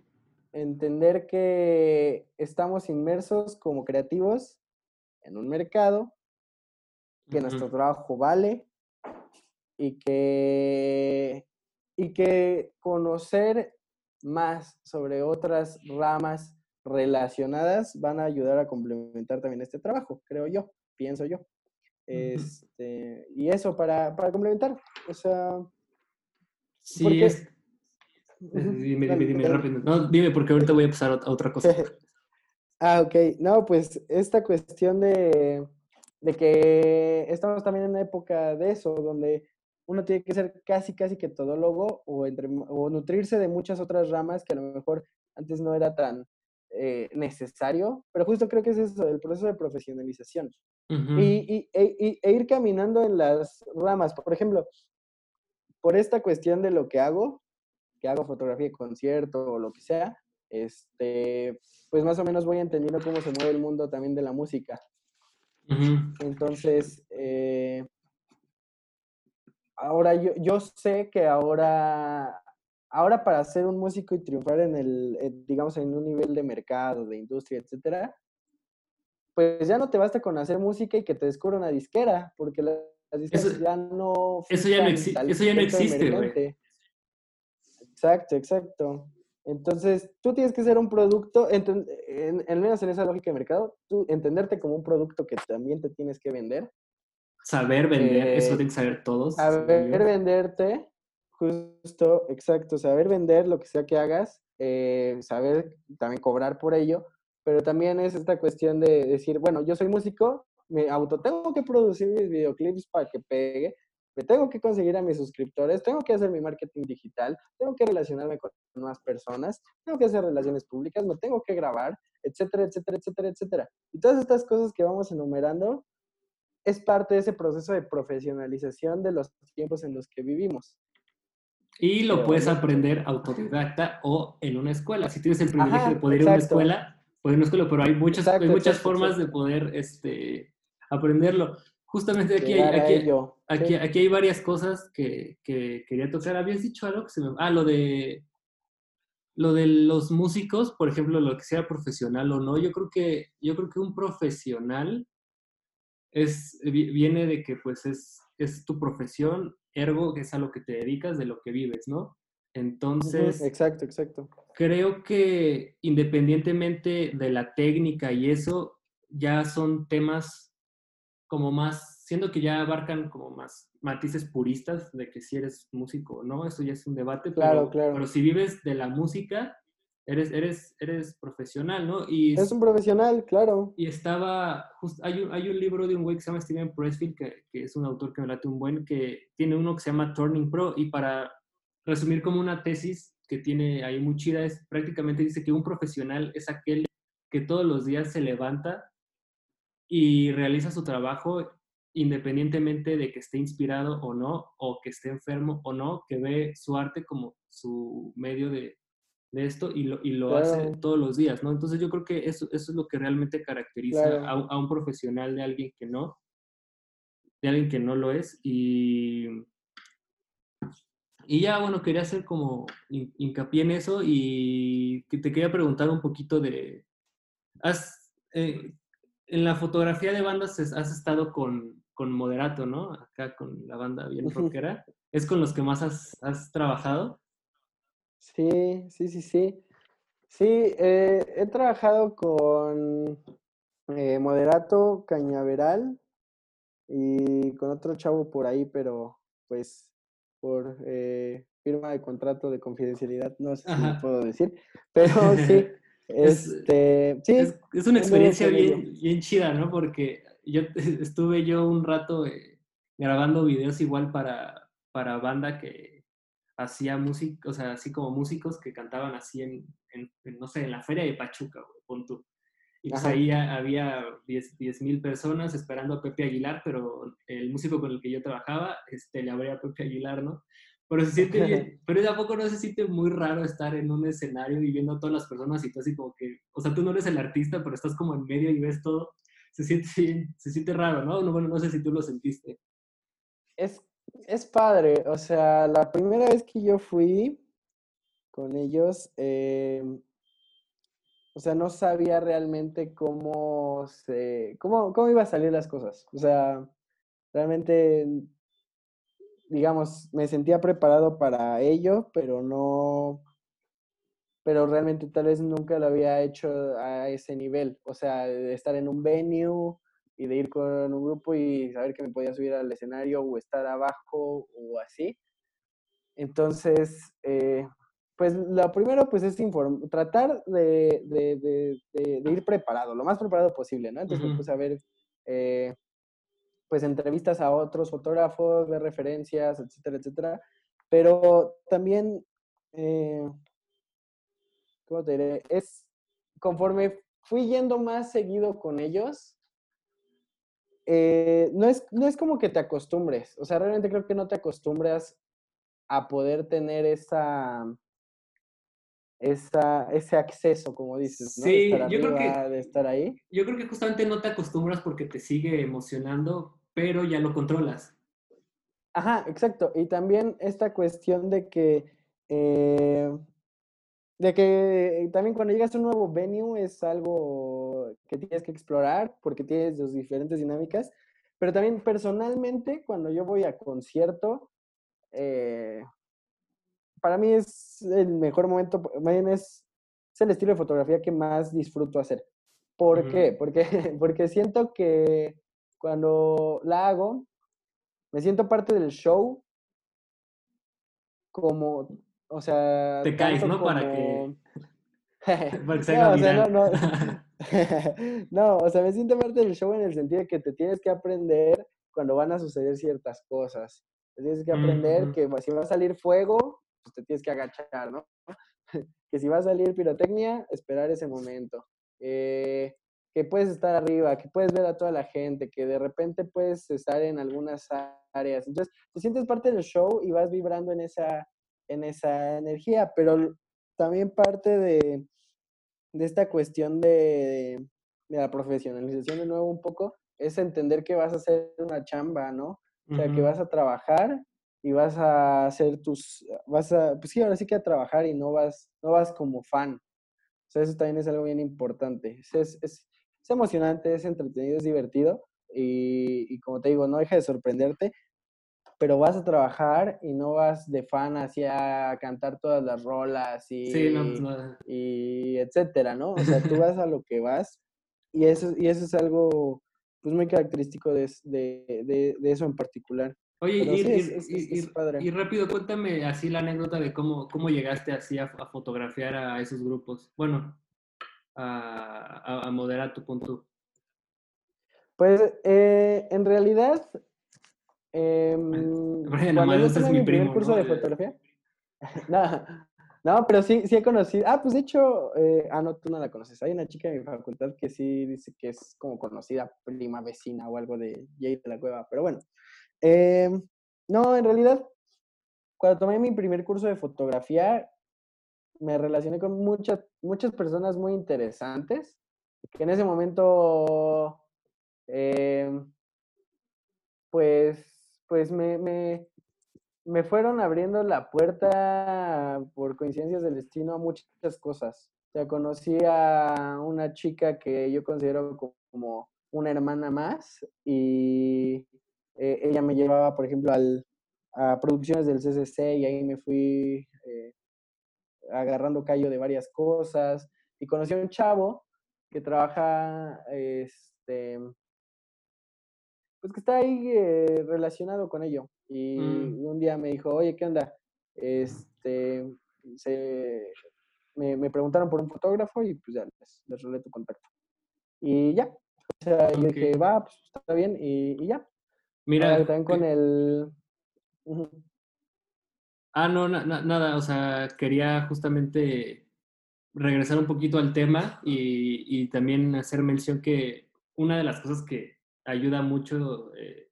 entender que estamos inmersos como creativos en un mercado que nuestro trabajo vale y que, y que conocer más sobre otras ramas relacionadas van a ayudar a complementar también este trabajo, creo yo, pienso yo. Este, y eso para, para complementar, o sea... Sí, es... Dime, dime, dime, rápido. No, dime, porque ahorita voy a pasar a otra cosa. ah, ok. No, pues esta cuestión de, de que estamos también en una época de eso, donde uno tiene que ser casi, casi que todólogo o, entre, o nutrirse de muchas otras ramas que a lo mejor antes no era tan eh, necesario, pero justo creo que es eso, el proceso de profesionalización. y, e, y, e, ir caminando en las ramas. Por ejemplo, por esta cuestión de lo que hago, que hago fotografía de concierto o lo que sea, este, pues más o menos voy entendiendo cómo se mueve el mundo también de la música. Entonces, eh, ahora yo, yo sé que ahora, ahora para ser un músico y triunfar en el, eh, digamos, en un nivel de mercado, de industria, etcétera, pues ya no te basta con hacer música y que te descubra una disquera, porque las disqueras ya no... Eso ya no, eso ya no existe, güey. Exacto, exacto. Entonces, tú tienes que ser un producto, en, en, menos en esa lógica de mercado, tú entenderte como un producto que también te tienes que vender Saber vender, eso tiene que saber todos. Saber venderte, justo, exacto, saber vender lo que sea que hagas, eh, saber también cobrar por ello, pero también es esta cuestión de decir, bueno, yo soy músico, me auto tengo que producir mis videoclips para que pegue, me tengo que conseguir a mis suscriptores, tengo que hacer mi marketing digital, tengo que relacionarme con más personas, tengo que hacer relaciones públicas, me tengo que grabar, etcétera, etcétera, etcétera, etcétera. Y todas estas cosas que vamos enumerando es parte de ese proceso de profesionalización de los tiempos en los que vivimos. Y lo puedes aprender autodidacta o en una escuela. Si tienes el privilegio de poder ir a una escuela, a una escuela, pero hay muchas, hay muchas formas de poder este, aprenderlo. Justamente aquí hay, aquí, aquí, aquí, hay varias cosas que, que, quería tocar. Habías dicho algo que se me... Ah, lo de, lo de los músicos, por ejemplo, lo que sea profesional o no. Yo creo que, yo creo que un profesional es, viene de que pues es, es tu profesión, ergo que es a lo que te dedicas, de lo que vives, ¿no? Entonces, exacto, exacto. Creo que independientemente de la técnica y eso, ya son temas como más, siendo que ya abarcan como más matices puristas de que si eres músico o no, eso ya es un debate, claro, claro. pero si vives de la música, eres, eres, eres profesional, ¿no? Y, es un profesional, claro. Y estaba, hay, un, hay un libro de un güey que se llama Steven Pressfield, que, que, es un autor que me late un buen, que tiene uno que se llama Turning Pro, y para resumir como una tesis que tiene ahí muy chida, es prácticamente dice que un profesional es aquel que todos los días se levanta y realiza su trabajo independientemente de que esté inspirado o no, o que esté enfermo o no, que ve su arte como su medio de, de esto y lo, y lo hace todos los días, ¿no? Entonces yo creo que eso, eso es lo que realmente caracteriza a, un profesional de alguien que no, de alguien que no lo es. Y, y ya, bueno, quería hacer como hincapié en eso y que te quería preguntar un poquito de, has, eh, en la fotografía de bandas has estado con, con Moderato, ¿no? Acá con la banda bien rockera. ¿Es con los que más has, has trabajado? Sí, sí, sí, sí. Sí, eh, he trabajado con eh, Moderato Cañaveral y con otro chavo por ahí, pero pues por eh, firma de contrato de confidencialidad, no sé si puedo decir, pero sí. este, sí, es, una experiencia bien, bien chida, ¿no? Porque yo estuve yo un rato grabando videos igual para, para banda que, hacía música, o sea, así como músicos que cantaban así en, no sé, en la feria de Pachuca, güey, Y pues ahí había 10 mil personas esperando a Pepe Aguilar, pero el músico con el que yo trabajaba, este, le abría a Pepe Aguilar, ¿no? Pero se siente bien, pero tampoco no se siente muy raro estar en un escenario y viendo a todas las personas y tú así como que, o sea, tú no eres el artista, pero estás como en medio y ves todo, se siente bien, se siente raro, ¿no? Bueno, no sé si tú lo sentiste. Es es padre, o sea, la primera vez que yo fui con ellos, em, o sea, no sabía realmente cómo se, cómo, cómo iba a salir las cosas. O sea, realmente, digamos, me sentía preparado para ello, pero no, pero realmente tal vez nunca lo había hecho a ese nivel, o sea, de estar en un venue y de ir con un grupo y saber que me podía subir al escenario o estar abajo o así. Entonces, eh, pues lo primero pues es tratar de, de, de, ir preparado, lo más preparado posible, ¿no? Entonces me puse a ver eh, pues entrevistas a otros fotógrafos, ver referencias, etcétera, etcétera. Pero también, eh, ¿cómo te diré? Es conforme fui yendo más seguido con ellos, eh, no, es, no es como que te acostumbres, o sea, realmente creo que no te acostumbras a poder tener esa, esa, ese acceso, como dices, ¿no? Sí, yo creo que de estar ahí. Yo creo que justamente no te acostumbras porque te sigue emocionando, pero ya lo controlas. Ajá, exacto. Y también esta cuestión de que, eh, de que también cuando llegas a un nuevo venue es algo que tienes que explorar porque tienes dos diferentes dinámicas. Pero también personalmente, cuando yo voy a concierto, eh, para mí es el mejor momento, es, es el estilo de fotografía que más disfruto hacer. ¿Por qué? Porque, porque siento que cuando la hago, me siento parte del show como, o sea... Te caes, ¿no? Para que... no, o sea, no, no. no, o sea, me siento parte del show en el sentido de que te tienes que aprender cuando van a suceder ciertas cosas. Tienes que aprender que si va a salir fuego, pues te tienes que agachar, ¿no? que si va a salir pirotecnia, esperar ese momento. Eh, que puedes estar arriba, que puedes ver a toda la gente, que de repente puedes estar en algunas áreas. Entonces, te sientes parte del show y vas vibrando en esa, en esa energía, pero también parte de, de esta cuestión de, de, la profesionalización de nuevo un poco, es entender que vas a hacer una chamba, ¿no? O sea, que vas a trabajar y vas a hacer tus, vas a, pues sí, ahora sí que a trabajar y no vas, no vas como fan. O sea, eso también es algo bien importante. Es, es, es emocionante, es entretenido, es divertido y, y, como te digo, no deja de sorprenderte, pero vas a trabajar y no vas de fan hacia cantar todas las rolas y, sí, no, pues y etcétera, ¿no? O sea, tú vas a lo que vas y eso, y eso es algo pues muy característico de, de, de eso en particular. Oye, y, rápido, cuéntame así la anécdota de cómo, cómo llegaste así a, fotografiar a esos grupos. Bueno, a, moderar tu punto. Pues eh, en realidad, eh, cuando yo es mi, primer curso de fotografía, no, no, pero sí, sí he conocido. Ah, pues de hecho, eh, ah, no, tú no la conoces. Hay una chica en mi facultad que sí dice que es como conocida prima vecina o algo de Jay de la Cueva, pero bueno. Eh, no, en realidad, cuando tomé mi primer curso de fotografía, me relacioné con muchas, muchas personas muy interesantes, que en ese momento, eh, pues, pues me, me, me fueron abriendo la puerta por coincidencias del destino a muchas cosas. O sea, conocí a una chica que yo considero como una hermana más y eh, ella me llevaba, por ejemplo, al, a producciones del CCC y ahí me fui eh, agarrando callo de varias cosas. Y conocí a un chavo que trabaja, este, pues que está ahí eh, relacionado con ello. Y mm. un día me dijo, oye, ¿qué onda? Este, se, me, me, preguntaron por un fotógrafo y pues ya les, les rolé tu contacto. Y ya, o sea, yo dije, va, pues está bien, y, y ya. Mira. también con el. Ah, no, nada, o sea, quería justamente regresar un poquito al tema y, también hacer mención que una de las cosas que ayuda mucho eh,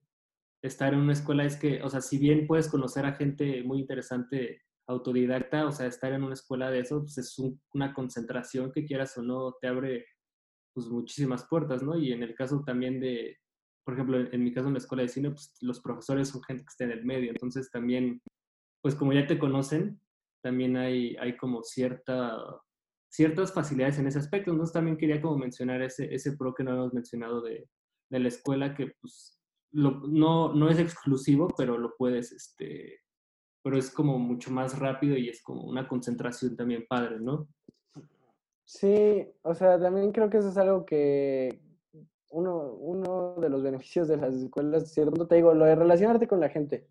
estar en una escuela es que, o sea, si bien puedes conocer a gente muy interesante autodidacta, o sea, estar en una escuela de eso, pues es una concentración que quieras o no, te abre pues muchísimas puertas, ¿no? Y en el caso también de, por ejemplo, en, mi caso en la escuela de cine, pues los profesores son gente que está en el medio, entonces también, pues como ya te conocen, también hay, hay como cierta, ciertas facilidades en ese aspecto. Entonces también quería como mencionar ese, ese pro que no hemos mencionado de, de la escuela, que pues no, no es exclusivo, pero lo puedes, este, pero es como mucho más rápido y es como una concentración también padre, ¿no? Sí, o sea, también creo que eso es algo que uno, uno de los beneficios de las escuelas, cierto, te digo, lo de relacionarte con la gente.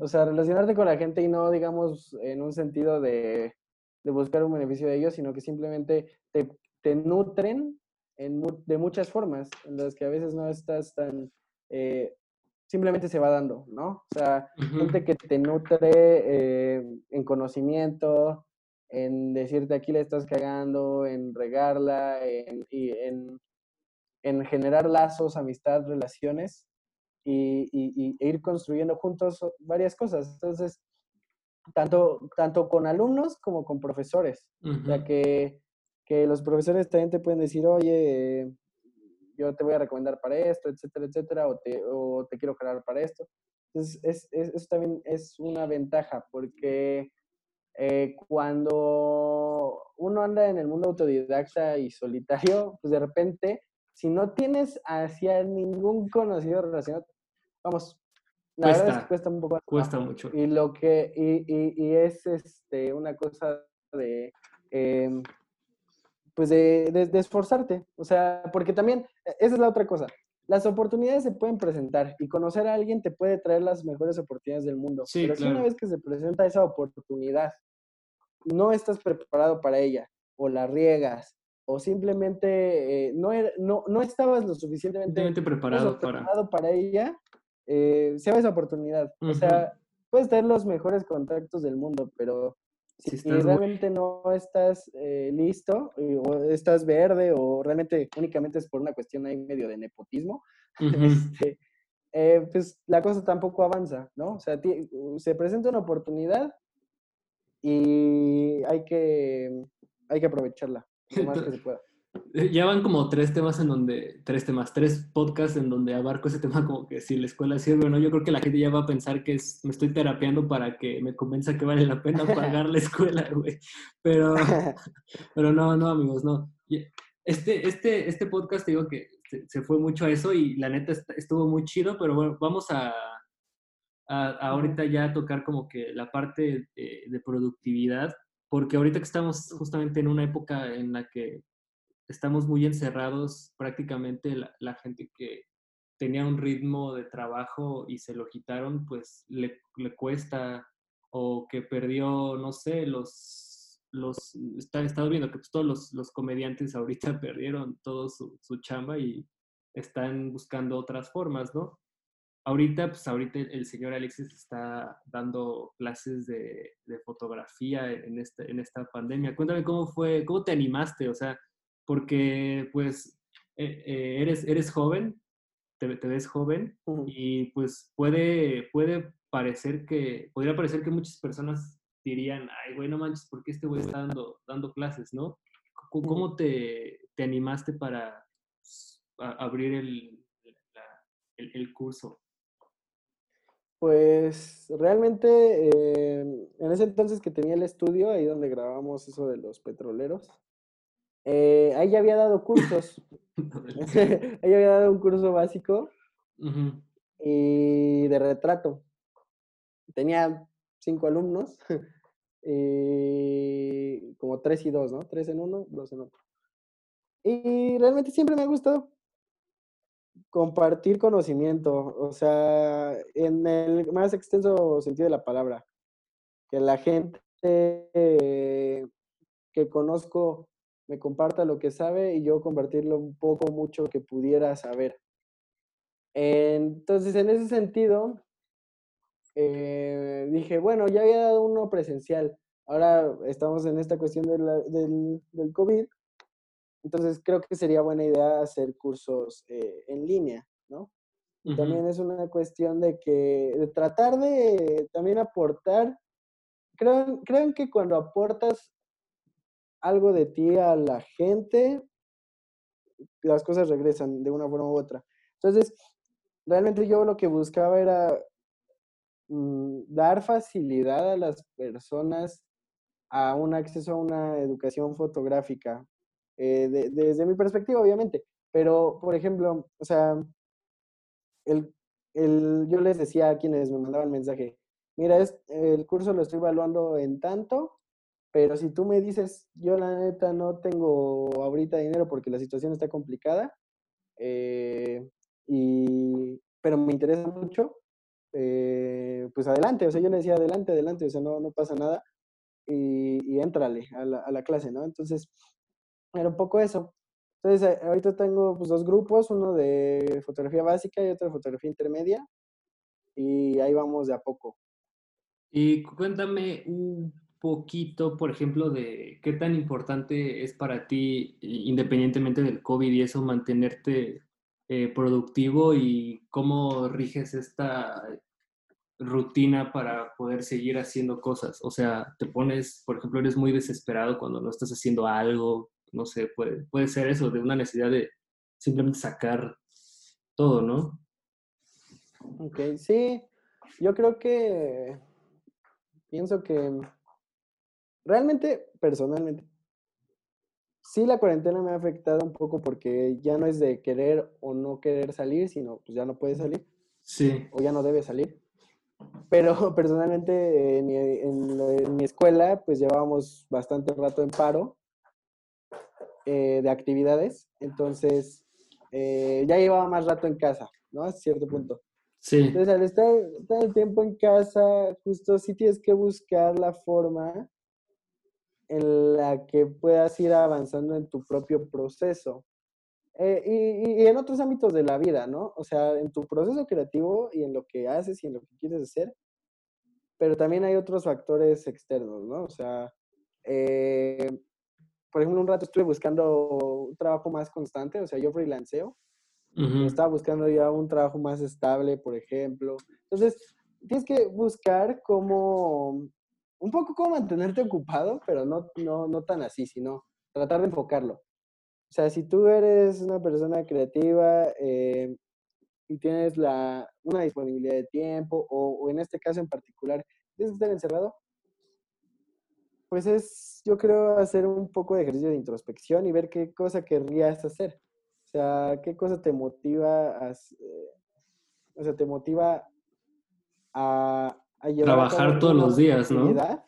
O sea, relacionarte con la gente y no, digamos, en un sentido de, de buscar un beneficio de ellos, sino que simplemente te, te nutren en, de muchas formas, en las que a veces no estás tan... Eh, simplemente se va dando, ¿no? O sea, gente que te nutre eh, en conocimiento, en decirte aquí le estás cagando, en regarla, en, y en, en generar lazos, amistad, relaciones y, y, e ir construyendo juntos varias cosas. Entonces, tanto, tanto con alumnos como con profesores, ya que, que, los profesores también te pueden decir, oye, yo te voy a recomendar para esto, etcétera, etcétera, o te, o te quiero jalar para esto. Entonces, es, es, eso también es una ventaja porque eh, cuando uno anda en el mundo autodidacta y solitario, pues de repente, si no tienes hacia ningún conocido relacionado, vamos, la verdad es que cuesta un poco. Cuesta mucho. Y lo que, y, y, es este, una cosa de, em, pues de, de, esforzarte, o sea, porque también, e, esa es la otra cosa, las oportunidades se pueden presentar y conocer a alguien te puede traer las mejores oportunidades del mundo. Sí, pero si una vez que se presenta esa oportunidad, no estás preparado para ella o la riegas o simplemente eh, no, no, no, estabas lo suficientemente preparado, preparado para... ella, eh, se va esa oportunidad. O sea, puedes tener los mejores contactos del mundo, pero si, realmente no estás eh, listo o estás verde o realmente únicamente es por una cuestión ahí medio de nepotismo, este, pues la cosa tampoco avanza, ¿no? O sea, se presenta una oportunidad y hay que, hay que aprovecharla lo más que se pueda. Eh, ya van como tres temas en donde, tres temas, tres podcasts en donde abarco ese tema como que si la escuela sirve o no, yo creo que la gente ya va a pensar que es, me estoy terapeando para que me convenza que vale la pena pagar la escuela, güey. Pero, pero no, no, amigos, no. Este, este, este podcast, te digo que se fue mucho a eso y la neta estuvo muy chido, pero bueno, vamos a, ahorita ya tocar como que la parte de, productividad, porque ahorita que estamos justamente en una época en la que estamos muy encerrados, prácticamente la, gente que tenía un ritmo de trabajo y se lo quitaron, pues le, le cuesta o que perdió, no sé, los, los, está, estado viendo que pues, todos los, los, comediantes ahorita perdieron todo su, su chamba y están buscando otras formas, ¿no? Ahorita, pues ahorita el señor Alexis está dando clases de, fotografía en, este, en esta pandemia. Cuéntame cómo fue, cómo te animaste, o sea, porque pues eh, eh, eres, eres joven, te, ves joven y pues puede, puede parecer que, podría parecer que muchas personas dirían, ay, güey, no manches, ¿por qué este güey está dando, dando clases, no? ¿Cómo te, te animaste para pues, abrir el, el curso? Pues realmente eh, en ese entonces que tenía el estudio, ahí donde grabamos eso de los petroleros, eh, ahí ya había dado cursos. ahí había dado un curso básico y de retrato. Tenía cinco alumnos, y como tres y dos, ¿no? Tres en uno, dos en otro. Y realmente siempre me ha gustado compartir conocimiento, o sea, en el más extenso sentido de la palabra, que la gente que conozco me comparta lo que sabe y yo compartirlo un poco, mucho que pudiera saber. Entonces, en ese sentido, eh, dije, bueno, ya había dado uno presencial, ahora estamos en esta cuestión del, del COVID, entonces creo que sería buena idea hacer cursos eh, en línea, ¿no? También es una cuestión de que, de tratar de también aportar, creo, creo que cuando aportas algo de ti a la gente, las cosas regresan de una forma u otra. Entonces, realmente yo lo que buscaba era mm, dar facilidad a las personas a un acceso a una educación fotográfica, eh, desde mi perspectiva, obviamente. Pero, por ejemplo, o sea, el, el, yo les decía a quienes me mandaban mensaje, mira, es, el curso lo estoy evaluando en tanto, pero si tú me dices, yo la neta no tengo ahorita dinero porque la situación está complicada, eh, y, pero me interesa mucho, eh, pues adelante, o sea, yo le decía adelante, adelante, o sea, no, no pasa nada, y, y éntrale a la, a la clase, ¿no? Entonces, era un poco eso. Entonces, ahorita tengo pues, dos grupos, uno de fotografía básica y otro de fotografía intermedia, y ahí vamos de a poco. Y cuéntame un poquito, por ejemplo, de qué tan importante es para ti, independientemente del COVID y eso, mantenerte eh, productivo y cómo riges esta rutina para poder seguir haciendo cosas. O sea, te pones, por ejemplo, eres muy desesperado cuando no estás haciendo algo, no sé, puede, puede ser eso, de una necesidad de simplemente sacar todo, ¿no? Ok, sí, yo creo que pienso que realmente, personalmente, sí la cuarentena me ha afectado un poco porque ya no es de querer o no querer salir, sino pues ya no puedes salir. Sí. O ya no debes salir. Pero personalmente en mi, en, en mi escuela pues llevábamos bastante rato en paro eh, de actividades, entonces eh, ya llevaba más rato en casa, ¿no? A cierto punto. Sí. Entonces, al estar todo el tiempo en casa, justo sí tienes que buscar la forma en la que puedas ir avanzando en tu propio proceso. Eh, y, y, en otros ámbitos de la vida, ¿no? O sea, en tu proceso creativo y en lo que haces y en lo que quieres hacer, pero también hay otros factores externos, ¿no? O sea, eh, por ejemplo, un rato estuve buscando un trabajo más constante, o sea, yo freelanceo, uh -huh. estaba buscando ya un trabajo más estable, por ejemplo. Entonces, tienes que buscar cómo, un poco cómo mantenerte ocupado, pero no, no, no tan así, sino tratar de enfocarlo. O sea, si tú eres una persona creativa eh, y tienes la, una disponibilidad de tiempo, o, en este caso en particular, tienes que estar encerrado, pues es, yo creo, hacer un poco de ejercicio de introspección y ver qué cosa querrías hacer. O sea, qué cosa te motiva a, eh, o sea, te motiva a, Trabajar todos los días, actividad. ¿no?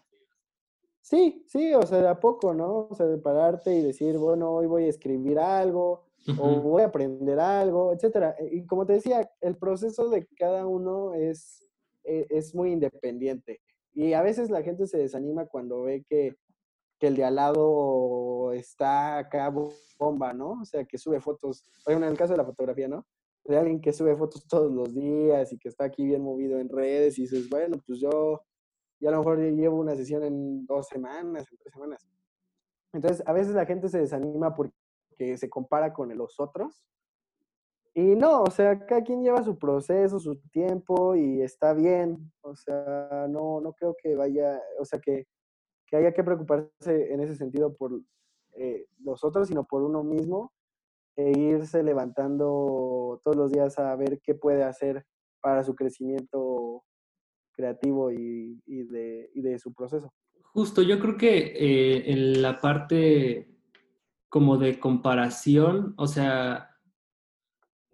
Sí, sí, o sea, de a poco, ¿no? O sea, de pararte y decir, bueno, hoy voy a escribir algo, uh -huh. o voy a aprender algo, etcétera. Y como te decía, el proceso de cada uno es, e, es muy independiente. Y a veces la gente se desanima cuando ve que, que, el de al lado está acá bomba, ¿no? O sea, que sube fotos, bueno, en el caso de la fotografía, ¿no? De alguien que sube fotos todos los días y que está aquí bien movido en redes y dices, bueno, pues yo ya a lo mejor llevo una sesión en dos semanas, en tres semanas. Entonces, a veces la gente se desanima porque se compara con los otros y no, o sea, cada quien lleva su proceso, su tiempo y está bien. O sea, no, no creo que vaya, o sea, que, que haya que preocuparse en ese sentido por eh, los otros, sino por uno mismo e irse levantando todos los días a ver qué puede hacer para su crecimiento creativo y, y, de, y de, su proceso. Justo, yo creo que eh, en la parte como de comparación, o sea,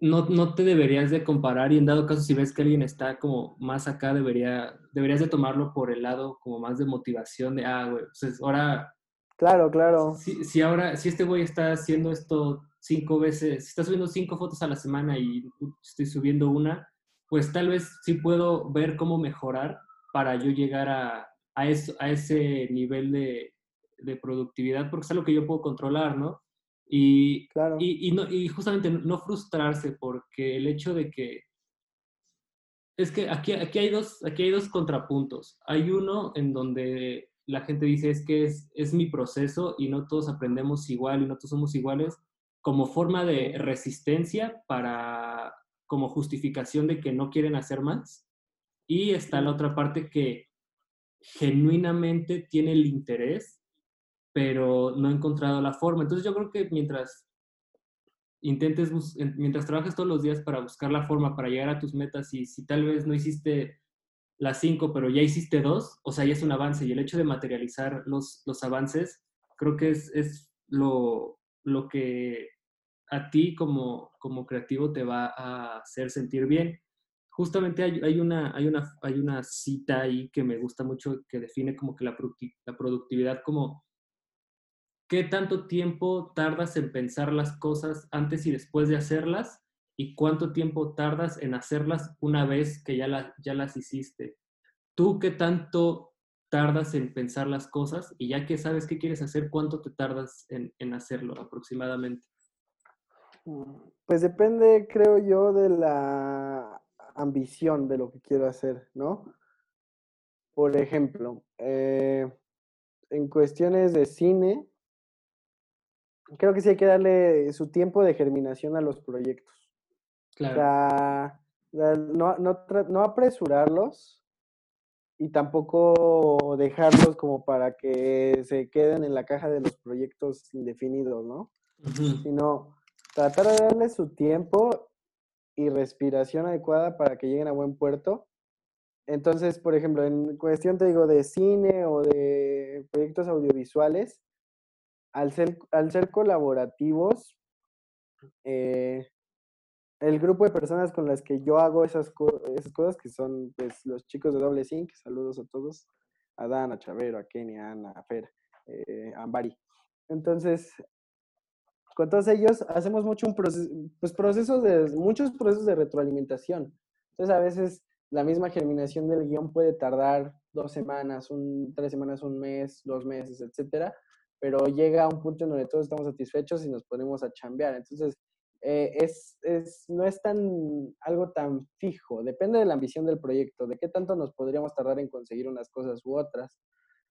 no, no, te deberías de comparar y en dado caso si ves que alguien está como más acá, debería, deberías de tomarlo por el lado como más de motivación de, ah, güey, pues ahora... Claro, claro. Si, si ahora, si este güey está haciendo esto cinco veces, si está subiendo cinco fotos a la semana y estoy subiendo una, pues tal vez sí puedo ver cómo mejorar para yo llegar a, a, eso, a ese nivel de, de productividad, porque es algo que yo puedo controlar, ¿no? Y, claro. y, y, no, y, justamente no frustrarse porque el hecho de que... Es que aquí, aquí, hay dos, aquí hay dos contrapuntos. Hay uno en donde la gente dice es que es, es mi proceso y no todos aprendemos igual y no todos somos iguales como forma de resistencia para como justificación de que no quieren hacer más. Y está la otra parte que genuinamente tiene el interés pero no he encontrado la forma. Entonces yo creo que mientras intentes, mientras trabajes todos los días para buscar la forma, para llegar a tus metas, y si tal vez no hiciste las cinco, pero ya hiciste dos, o sea, ya es un avance. Y el hecho de materializar los, los avances, creo que es, es lo, lo que a ti como, como creativo te va a hacer sentir bien. justamente hay, una, hay, una, hay una cita ahí que me gusta mucho que define como que la, la productividad como qué tanto tiempo tardas en pensar las cosas antes y después de hacerlas y cuánto tiempo tardas en hacerlas una vez que ya, ya las hiciste. ¿Tú qué tanto tardas en pensar las cosas y ya que sabes qué quieres hacer, cuánto te tardas en, en hacerlo aproximadamente? Pues depende, creo yo, de la ambición de lo que quiero hacer, ¿no? Por ejemplo, eh, en cuestiones de cine, creo que sí hay que darle su tiempo de germinación a los proyectos. Claro. no, no, apresurarlos y tampoco dejarlos como para que se queden en la caja de los proyectos indefinidos, ¿no? Sino tratar de darle su tiempo y respiración adecuada para que lleguen a buen puerto. Entonces, por ejemplo, en cuestión, te digo, de cine o de proyectos audiovisuales, al ser, colaborativos, eh, el grupo de personas con las que yo hago esas, esas cosas, que son pues, los chicos de Doble Sync, saludos a todos, a Dan, a Chavero, a Kenny, a Ana, a Fer, eh, a Ambari. Entonces, con todos ellos hacemos mucho un proceso, pues procesos de, muchos procesos de retroalimentación. Entonces a veces la misma germinación del guion puede tardar dos semanas, un, tres semanas, un mes, dos meses, etcétera, pero llega a un punto en donde todos estamos satisfechos y nos ponemos a chambear. Entonces, eh, es, es, no es tan algo tan fijo, depende de la ambición del proyecto, de qué tanto nos podríamos tardar en conseguir unas cosas u otras.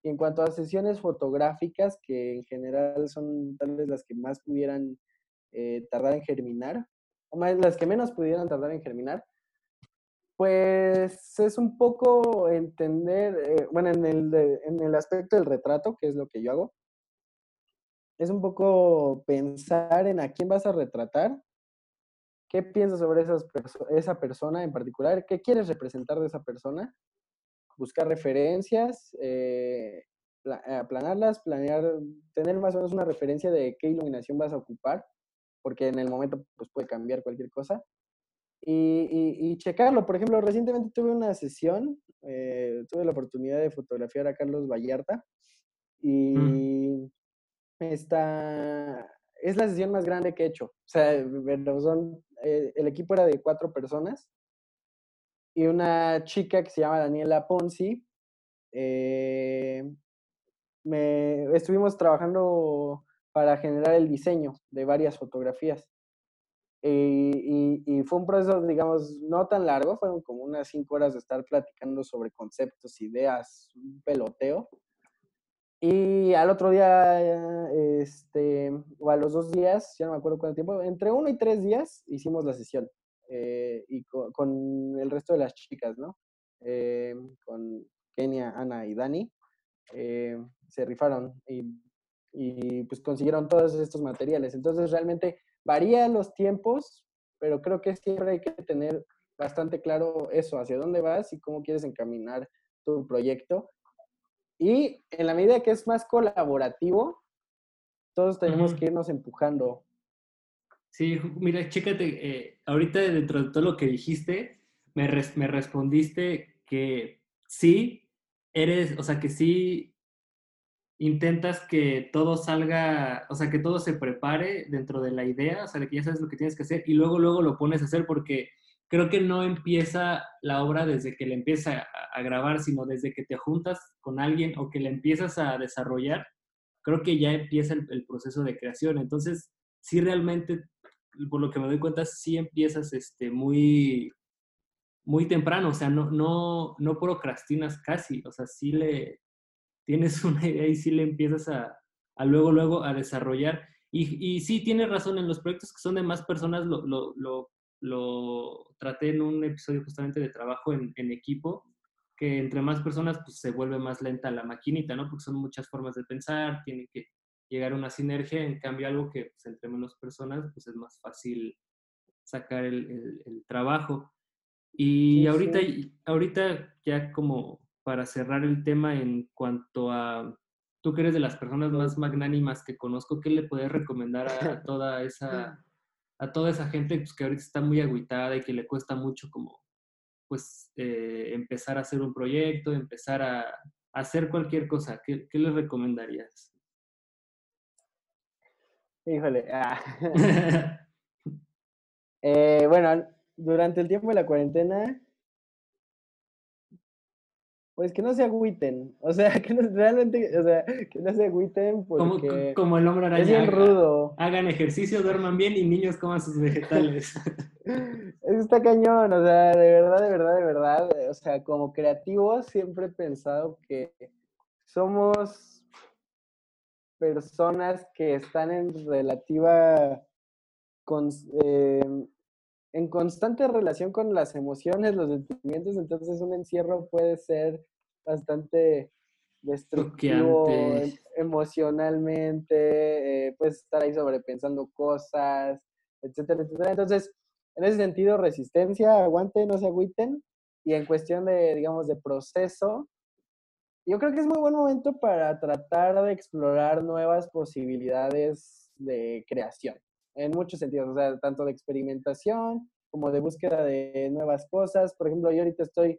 Y en cuanto a sesiones fotográficas, que en general son tal vez las que más pudieran eh, tardar en germinar, o más las que menos pudieran tardar en germinar, pues es un poco entender, eh, bueno, en el, en el aspecto del retrato, que es lo que yo hago, es un poco pensar en a quién vas a retratar, qué piensas sobre esas esa persona en particular, qué quieres representar de esa persona buscar referencias, eh, eh, planarlas, planear, tener más o menos una referencia de qué iluminación vas a ocupar, porque en el momento pues, puede cambiar cualquier cosa. Y, checarlo. Por ejemplo, recientemente tuve una sesión, eh, tuve la oportunidad de fotografiar a Carlos Vallarta y mm. esta es la sesión más grande que he hecho. O sea, son, el equipo era de cuatro personas y una chica que se llama Daniela Ponzi. Eh, me, estuvimos trabajando para generar el diseño de varias fotografías. Y, y, fue un proceso, digamos, no tan largo, fueron como unas cinco horas de estar platicando sobre conceptos, ideas, un peloteo. Y al otro día, este, o a los dos días, ya no me acuerdo cuánto tiempo, entre uno y tres días hicimos la sesión. Eh, y con, el resto de las chicas, ¿no? Eh, con Kenia, Ana y Dani, eh, se rifaron y, y, pues consiguieron todos estos materiales. Entonces realmente varían los tiempos, pero creo que siempre hay que tener bastante claro eso, hacia dónde vas y cómo quieres encaminar tu proyecto. Y en la medida que es más colaborativo, todos tenemos que irnos empujando Sí, mira, chécate, eh, ahorita dentro de todo lo que dijiste, me, me respondiste que sí, eres, o sea, que sí intentas que todo salga, o sea, que todo se prepare dentro de la idea, o sea, que ya sabes lo que tienes que hacer y luego, luego lo pones a hacer porque creo que no empieza la obra desde que le empieza a, grabar, sino desde que te juntas con alguien o que le empiezas a desarrollar, creo que ya empieza el, el proceso de creación. Entonces, sí realmente por lo que me doy cuenta, sí empiezas este, muy, muy temprano, o sea, no, no, no procrastinas casi, o sea, sí le tienes una idea y sí le empiezas a, a luego, luego a desarrollar. Y, y, sí, tienes razón, en los proyectos que son de más personas, lo, lo, lo, lo traté en un episodio justamente de trabajo en, en, equipo, que entre más personas pues se vuelve más lenta la maquinita, ¿no? Porque son muchas formas de pensar, tiene que llegar a una sinergia, en cambio algo que pues, entre menos personas pues es más fácil sacar el, el, trabajo. Y ahorita, ahorita ya como para cerrar el tema en cuanto a, tú que eres de las personas más magnánimas que conozco, ¿qué le puedes recomendar a, toda esa a toda esa gente pues, que ahorita está muy agüitada y que le cuesta mucho como pues, eh, empezar a hacer un proyecto, empezar a, hacer cualquier cosa, ¿qué, qué les recomendarías? Híjole. Ah. Eh, bueno, durante el tiempo de la cuarentena, pues que no se agüiten. O sea, que no, realmente, o sea, que no se agüiten porque... Como, el hombre araña. Es bien rudo. Hagan ejercicio, duerman bien y niños coman sus vegetales. Está cañón, o sea, de verdad, de verdad, de verdad. O sea, como creativos siempre he pensado que somos personas que están en relativa, em, en constante relación con las emociones, los sentimientos, entonces un encierro puede ser bastante destructivo em, emocionalmente, eh, puedes estar ahí sobrepensando cosas, etcétera, etcétera. Entonces, en ese sentido, resistencia, aguante, no se agüiten. Y en cuestión de, digamos, de proceso, yo creo que es muy buen momento para tratar de explorar nuevas posibilidades de creación, en muchos sentidos, o sea, tanto de experimentación como de búsqueda de nuevas cosas. Por ejemplo, yo ahorita estoy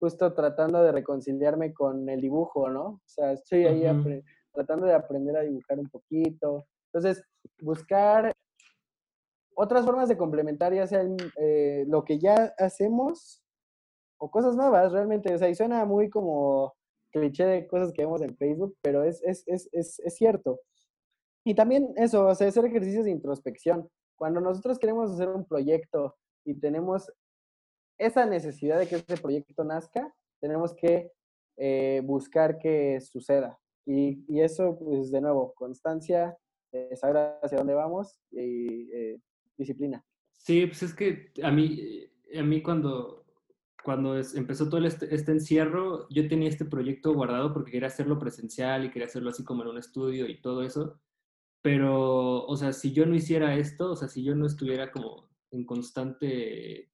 justo tratando de reconciliarme con el dibujo, ¿no? O sea, estoy ahí tratando de aprender a dibujar un poquito. Entonces, buscar otras formas de complementar, ya sea eh, lo que ya hacemos o cosas nuevas, realmente. O sea, y suena muy como cliché de cosas que vemos en Facebook, pero es, es, es, es, cierto. Y también eso, o sea, hacer ejercicios de introspección. Cuando nosotros queremos hacer un proyecto y tenemos esa necesidad de que ese proyecto nazca, tenemos que eh, buscar que suceda. Y, y, eso, pues, de nuevo, constancia, eh, saber hacia dónde vamos y eh, disciplina. Sí, pues es que a mí, a mí cuando, cuando empezó todo este, este, encierro, yo tenía este proyecto guardado porque quería hacerlo presencial y quería hacerlo así como en un estudio y todo eso. Pero, o sea, si yo no hiciera esto, o sea, si yo no estuviera como en constante,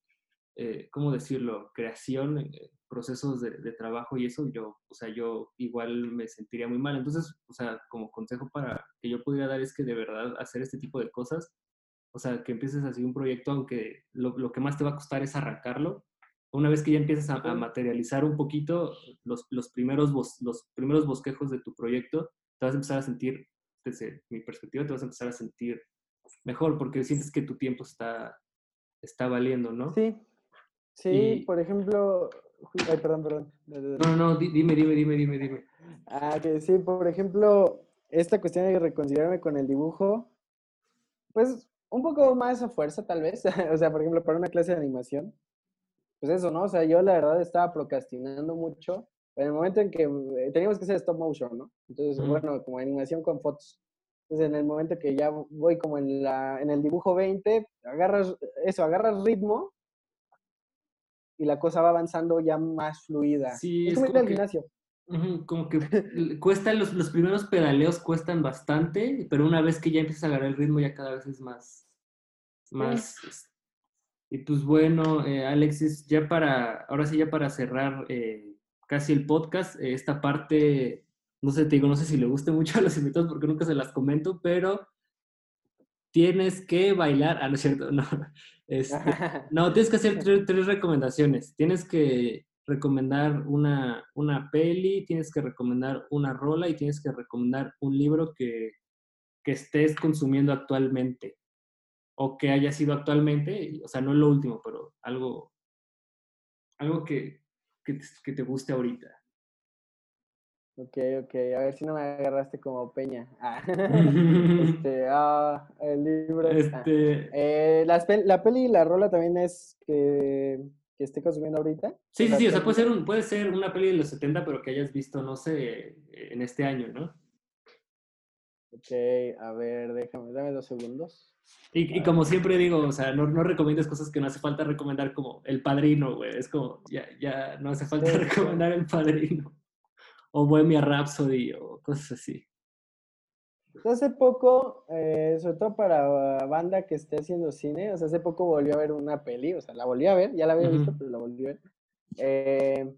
eh, ¿cómo decirlo?, creación, eh, procesos de, de, trabajo y eso, yo, o sea, yo igual me sentiría muy mal. Entonces, o sea, como consejo para que yo pudiera dar es que de verdad hacer este tipo de cosas, o sea, que empieces así un proyecto, aunque lo, lo que más te va a costar es arrancarlo, una vez que ya empiezas a, materializar un poquito los, los, primeros los primeros bosquejos de tu proyecto, te vas a empezar a sentir, desde mi perspectiva, te vas a empezar a sentir mejor porque sientes que tu tiempo está, está valiendo, ¿no? Sí, sí, por ejemplo, ay, perdón, perdón. No, no, dime, dime, dime, dime, dime. Ah, que sí, por ejemplo, esta cuestión de reconciliarme con el dibujo, pues un poco más a fuerza tal vez, o sea, por ejemplo, para una clase de animación, pues eso, ¿no? O sea, yo la verdad estaba procrastinando mucho. En el momento en que eh, teníamos que hacer stop motion, ¿no? Entonces, bueno, como animación con fotos. Entonces, en el momento que ya voy como en, la, en el dibujo 20, agarras eso, agarras ritmo y la cosa va avanzando ya más fluida. Sí, es, como, que, gimnasio. como que cuestan los, los primeros pedaleos cuestan bastante, pero una vez que ya empiezas a agarrar el ritmo ya cada vez es más, más, y pues bueno, eh, Alexis, ya para, ahora sí, ya para cerrar eh, casi el podcast, eh, esta parte, no sé, te digo, no sé si le guste mucho a los invitados porque nunca se las comento, pero tienes que bailar, ah, no es cierto, no, este, no, tienes que hacer tres, recomendaciones, tienes que recomendar una, una peli, tienes que recomendar una rola y tienes que recomendar un libro que, que estés consumiendo actualmente o que haya sido actualmente, o sea, no lo último, pero algo, algo que, que, te, guste ahorita. Ok, ok, a ver si no me agarraste como peña. Ah. este, ah, el libro. Ah. Este... Eh, la, peli y la rola también es que, que esté consumiendo ahorita. Sí, sí, sí, o sea, puede ser, un, puede ser una peli de los 70, pero que hayas visto, no sé, en este año, ¿no? Ok, a ver, déjame, dame dos segundos. Y, como siempre digo, o sea, no, no recomiendes cosas que no hace falta recomendar como El Padrino, güey. Es como, ya, ya no hace falta recomendar El Padrino. O Bohemia Rhapsody o cosas así. Hace poco, eh, sobre todo para banda que esté haciendo cine, o sea, hace poco volví a ver una peli, o sea, la volví a ver, ya la había visto, pero la volví a ver. Eh,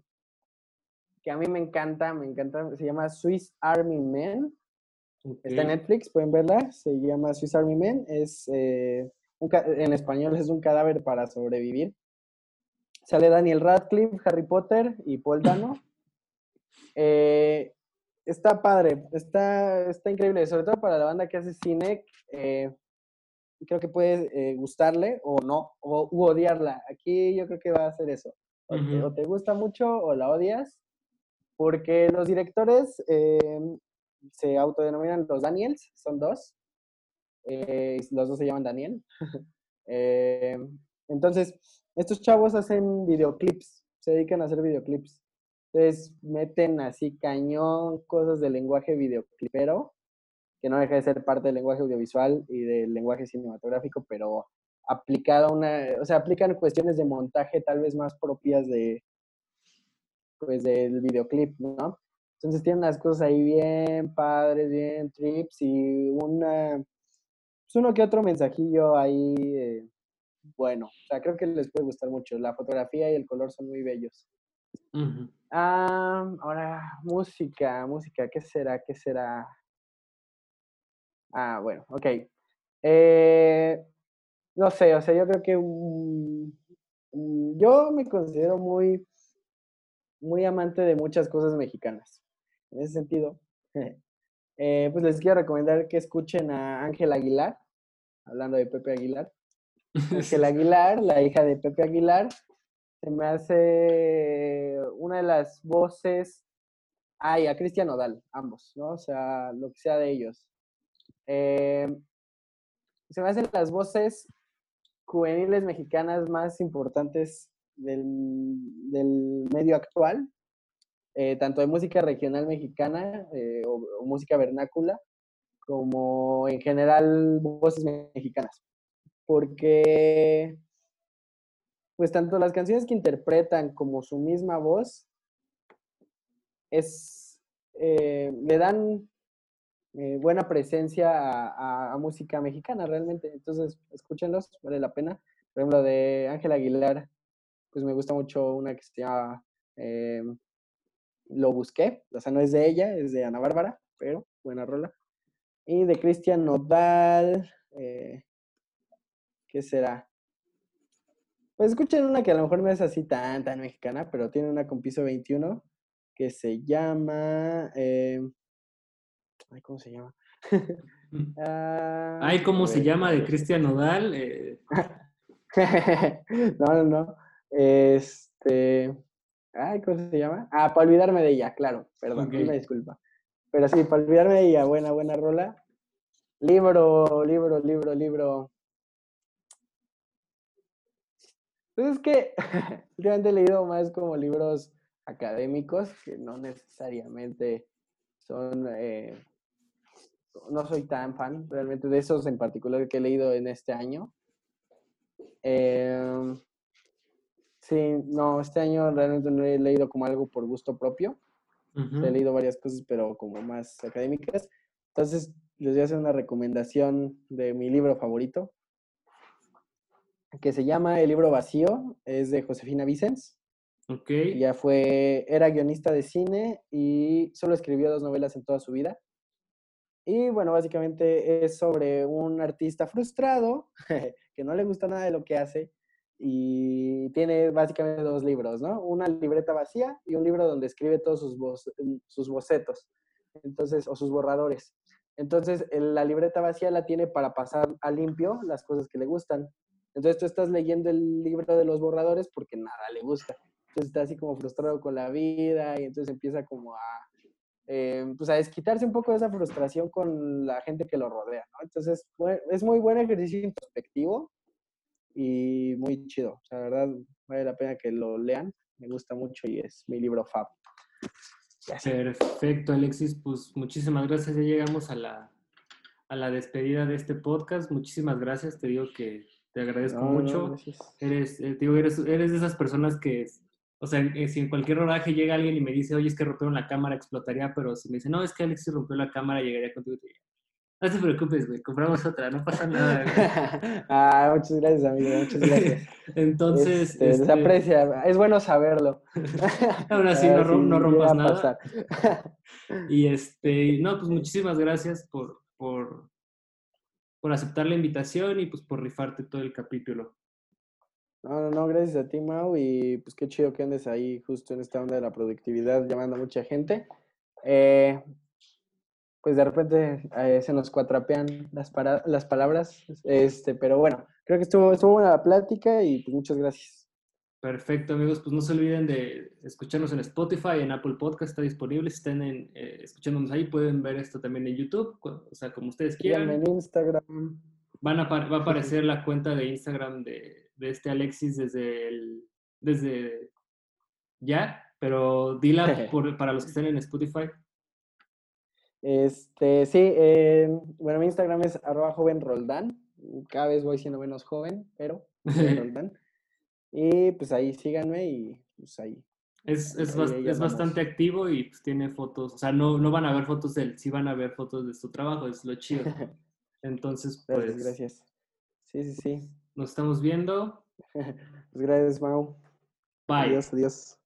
que a mí me encanta, me encanta, se llama Swiss Army Men. Está en Netflix, pueden verla. Se llama Swiss Army Men. Es, eh, en español es un cadáver para sobrevivir. Sale Daniel Radcliffe, Harry Potter y Paul Dano. Eh, está padre, está, está increíble, sobre todo para la banda que hace cine. Eh, creo que puede eh, gustarle o no, o u odiarla. Aquí yo creo que va a ser eso. O, te, o te gusta mucho o la odias, porque los directores em, se autodenominan los Daniels, son dos. Eh, los dos se llaman Daniel. Em, entonces, estos chavos hacen videoclips, se dedican a hacer videoclips. Entonces, meten así cañón cosas del lenguaje videoclipero, que no deja de ser parte del lenguaje audiovisual y del lenguaje cinematográfico, pero aplicado una, o sea, aplican cuestiones de montaje tal vez más propias de, pues, del videoclip, ¿no? Entonces tienen unas cosas ahí bien padres, bien trips y una, pues uno que otro mensajillo ahí, eh, bueno, o sea, creo que les puede gustar mucho. La fotografía y el color son muy bellos. Ah, ahora, música, música, ¿qué será? ¿Qué será? Ah, bueno, ok. Eh, no sé, o sea, yo creo que yo me considero muy, muy amante de muchas cosas mexicanas. En ese sentido, eh, pues les quiero recomendar que escuchen a Ángel Aguilar, hablando de Pepe Aguilar. Ángel Aguilar, la hija de Pepe Aguilar, se me hace una de las voces. Ay, a Cristian Odal, ambos, ¿no? O sea, lo que sea de ellos. Eh, se me hacen las voces juveniles mexicanas más importantes del, medio actual, eh, tanto de música regional mexicana eh, o, música vernácula, como en general voces mexicanas. Porque, pues tanto las canciones que interpretan como su misma voz, es, eh, le dan buena presencia a, música mexicana realmente. Entonces, escúchenlos, vale la pena. Por ejemplo, de Ángel Aguilar, pues me gusta mucho una que se llama Lo Busqué, o sea, no es de ella, es de Ana Bárbara, pero buena rola. Y de Cristian Nodal, eh, ¿qué será? Pues escuchen una que a lo mejor no es así tan, tan mexicana, pero tiene una con piso 21 que se llama... Eh, ay, ¿cómo se llama? ah, ay, ¿cómo se llama? De Cristian Nodal. no, no, no. Este. Ay, ¿cómo se llama? Ah, para olvidarme de ella, claro. Perdón, una disculpa. Pero sí, para olvidarme de ella, buena, buena rola. Libro, libro, libro, libro. Pues es que últimamente he leído más como libros académicos que no necesariamente son. Eh, no soy tan fan realmente de esos en particular que he leído en este año. Eh, Sí, no, este año realmente no he leído como algo por gusto propio. He leído varias cosas, pero como más académicas. Entonces, les voy a hacer una recomendación de mi libro favorito, que se llama El libro vacío, es de Josefina Vicens. Ok. Ya fue, era guionista de cine y solo escribió dos novelas en toda su vida. Y bueno, básicamente es sobre un artista frustrado que no le gusta nada de lo que hace y tiene básicamente dos libros, ¿no? Una libreta vacía y un libro donde escribe todos sus, sus bocetos, entonces, o sus borradores. Entonces, la libreta vacía la tiene para pasar a limpio las cosas que le gustan. Entonces, tú estás leyendo el libro de los borradores porque nada le gusta. Entonces, está así como frustrado con la vida y entonces empieza como a, eh, pues a desquitarse un poco de esa frustración con la gente que lo rodea, ¿no? Entonces, es muy buen ejercicio introspectivo y muy chido. O sea, la verdad, vale la pena que lo lean. Me gusta mucho y es mi libro fab. Perfecto, Alexis. Pues muchísimas gracias. Ya llegamos a la, a la despedida de este podcast. Muchísimas gracias. Te digo que te agradezco mucho. eres, eh, digo, eres, eres de esas personas que, o sea, eh, si en cualquier rodaje llega alguien y me dice, oye, es que rompieron la cámara, explotaría, pero si me dice, no, es que Alexis rompió la cámara, llegaría contigo y te diría, no te preocupes, güey, compramos otra, no pasa nada. ah, muchas gracias, amigo, muchas gracias. Entonces. Este, este... Se aprecia, es bueno saberlo. Ahora sí, no, no rompas nada. y este, no, pues muchísimas gracias por, por, por aceptar la invitación y pues por rifarte todo el capítulo. No, no, no, gracias a ti, Mau, y pues qué chido que andes ahí justo en esta onda de la productividad llamando a mucha gente. Eh, pues de repente eh, se nos cuatrapean las, las palabras, este, pero bueno, creo que estuvo, estuvo buena la plática y pues muchas gracias. Perfecto, amigos. Pues no se olviden de escucharnos en Spotify, en Apple Podcast está disponible. Si están en, eh, escuchándonos ahí, pueden ver esto también en YouTube, o sea, como ustedes quieran. en Instagram. Van a, va a aparecer la cuenta de Instagram de, de este Alexis desde el, desde ya, pero dila por, para los que estén en Spotify. Este, sí, eh, bueno, mi Instagram es arroba joven roldán. Cada vez voy siendo menos joven, pero roldán. Y pues ahí síganme y pues ahí. Es, es, es bastante activo y pues tiene fotos, o sea, no, no van a ver fotos de él, sí van a ver fotos de su trabajo, es lo chido. Entonces, pues... Gracias, gracias. Sí, sí, sí. Nos estamos viendo. pues gracias, Mau. Bye. Adiós, adiós.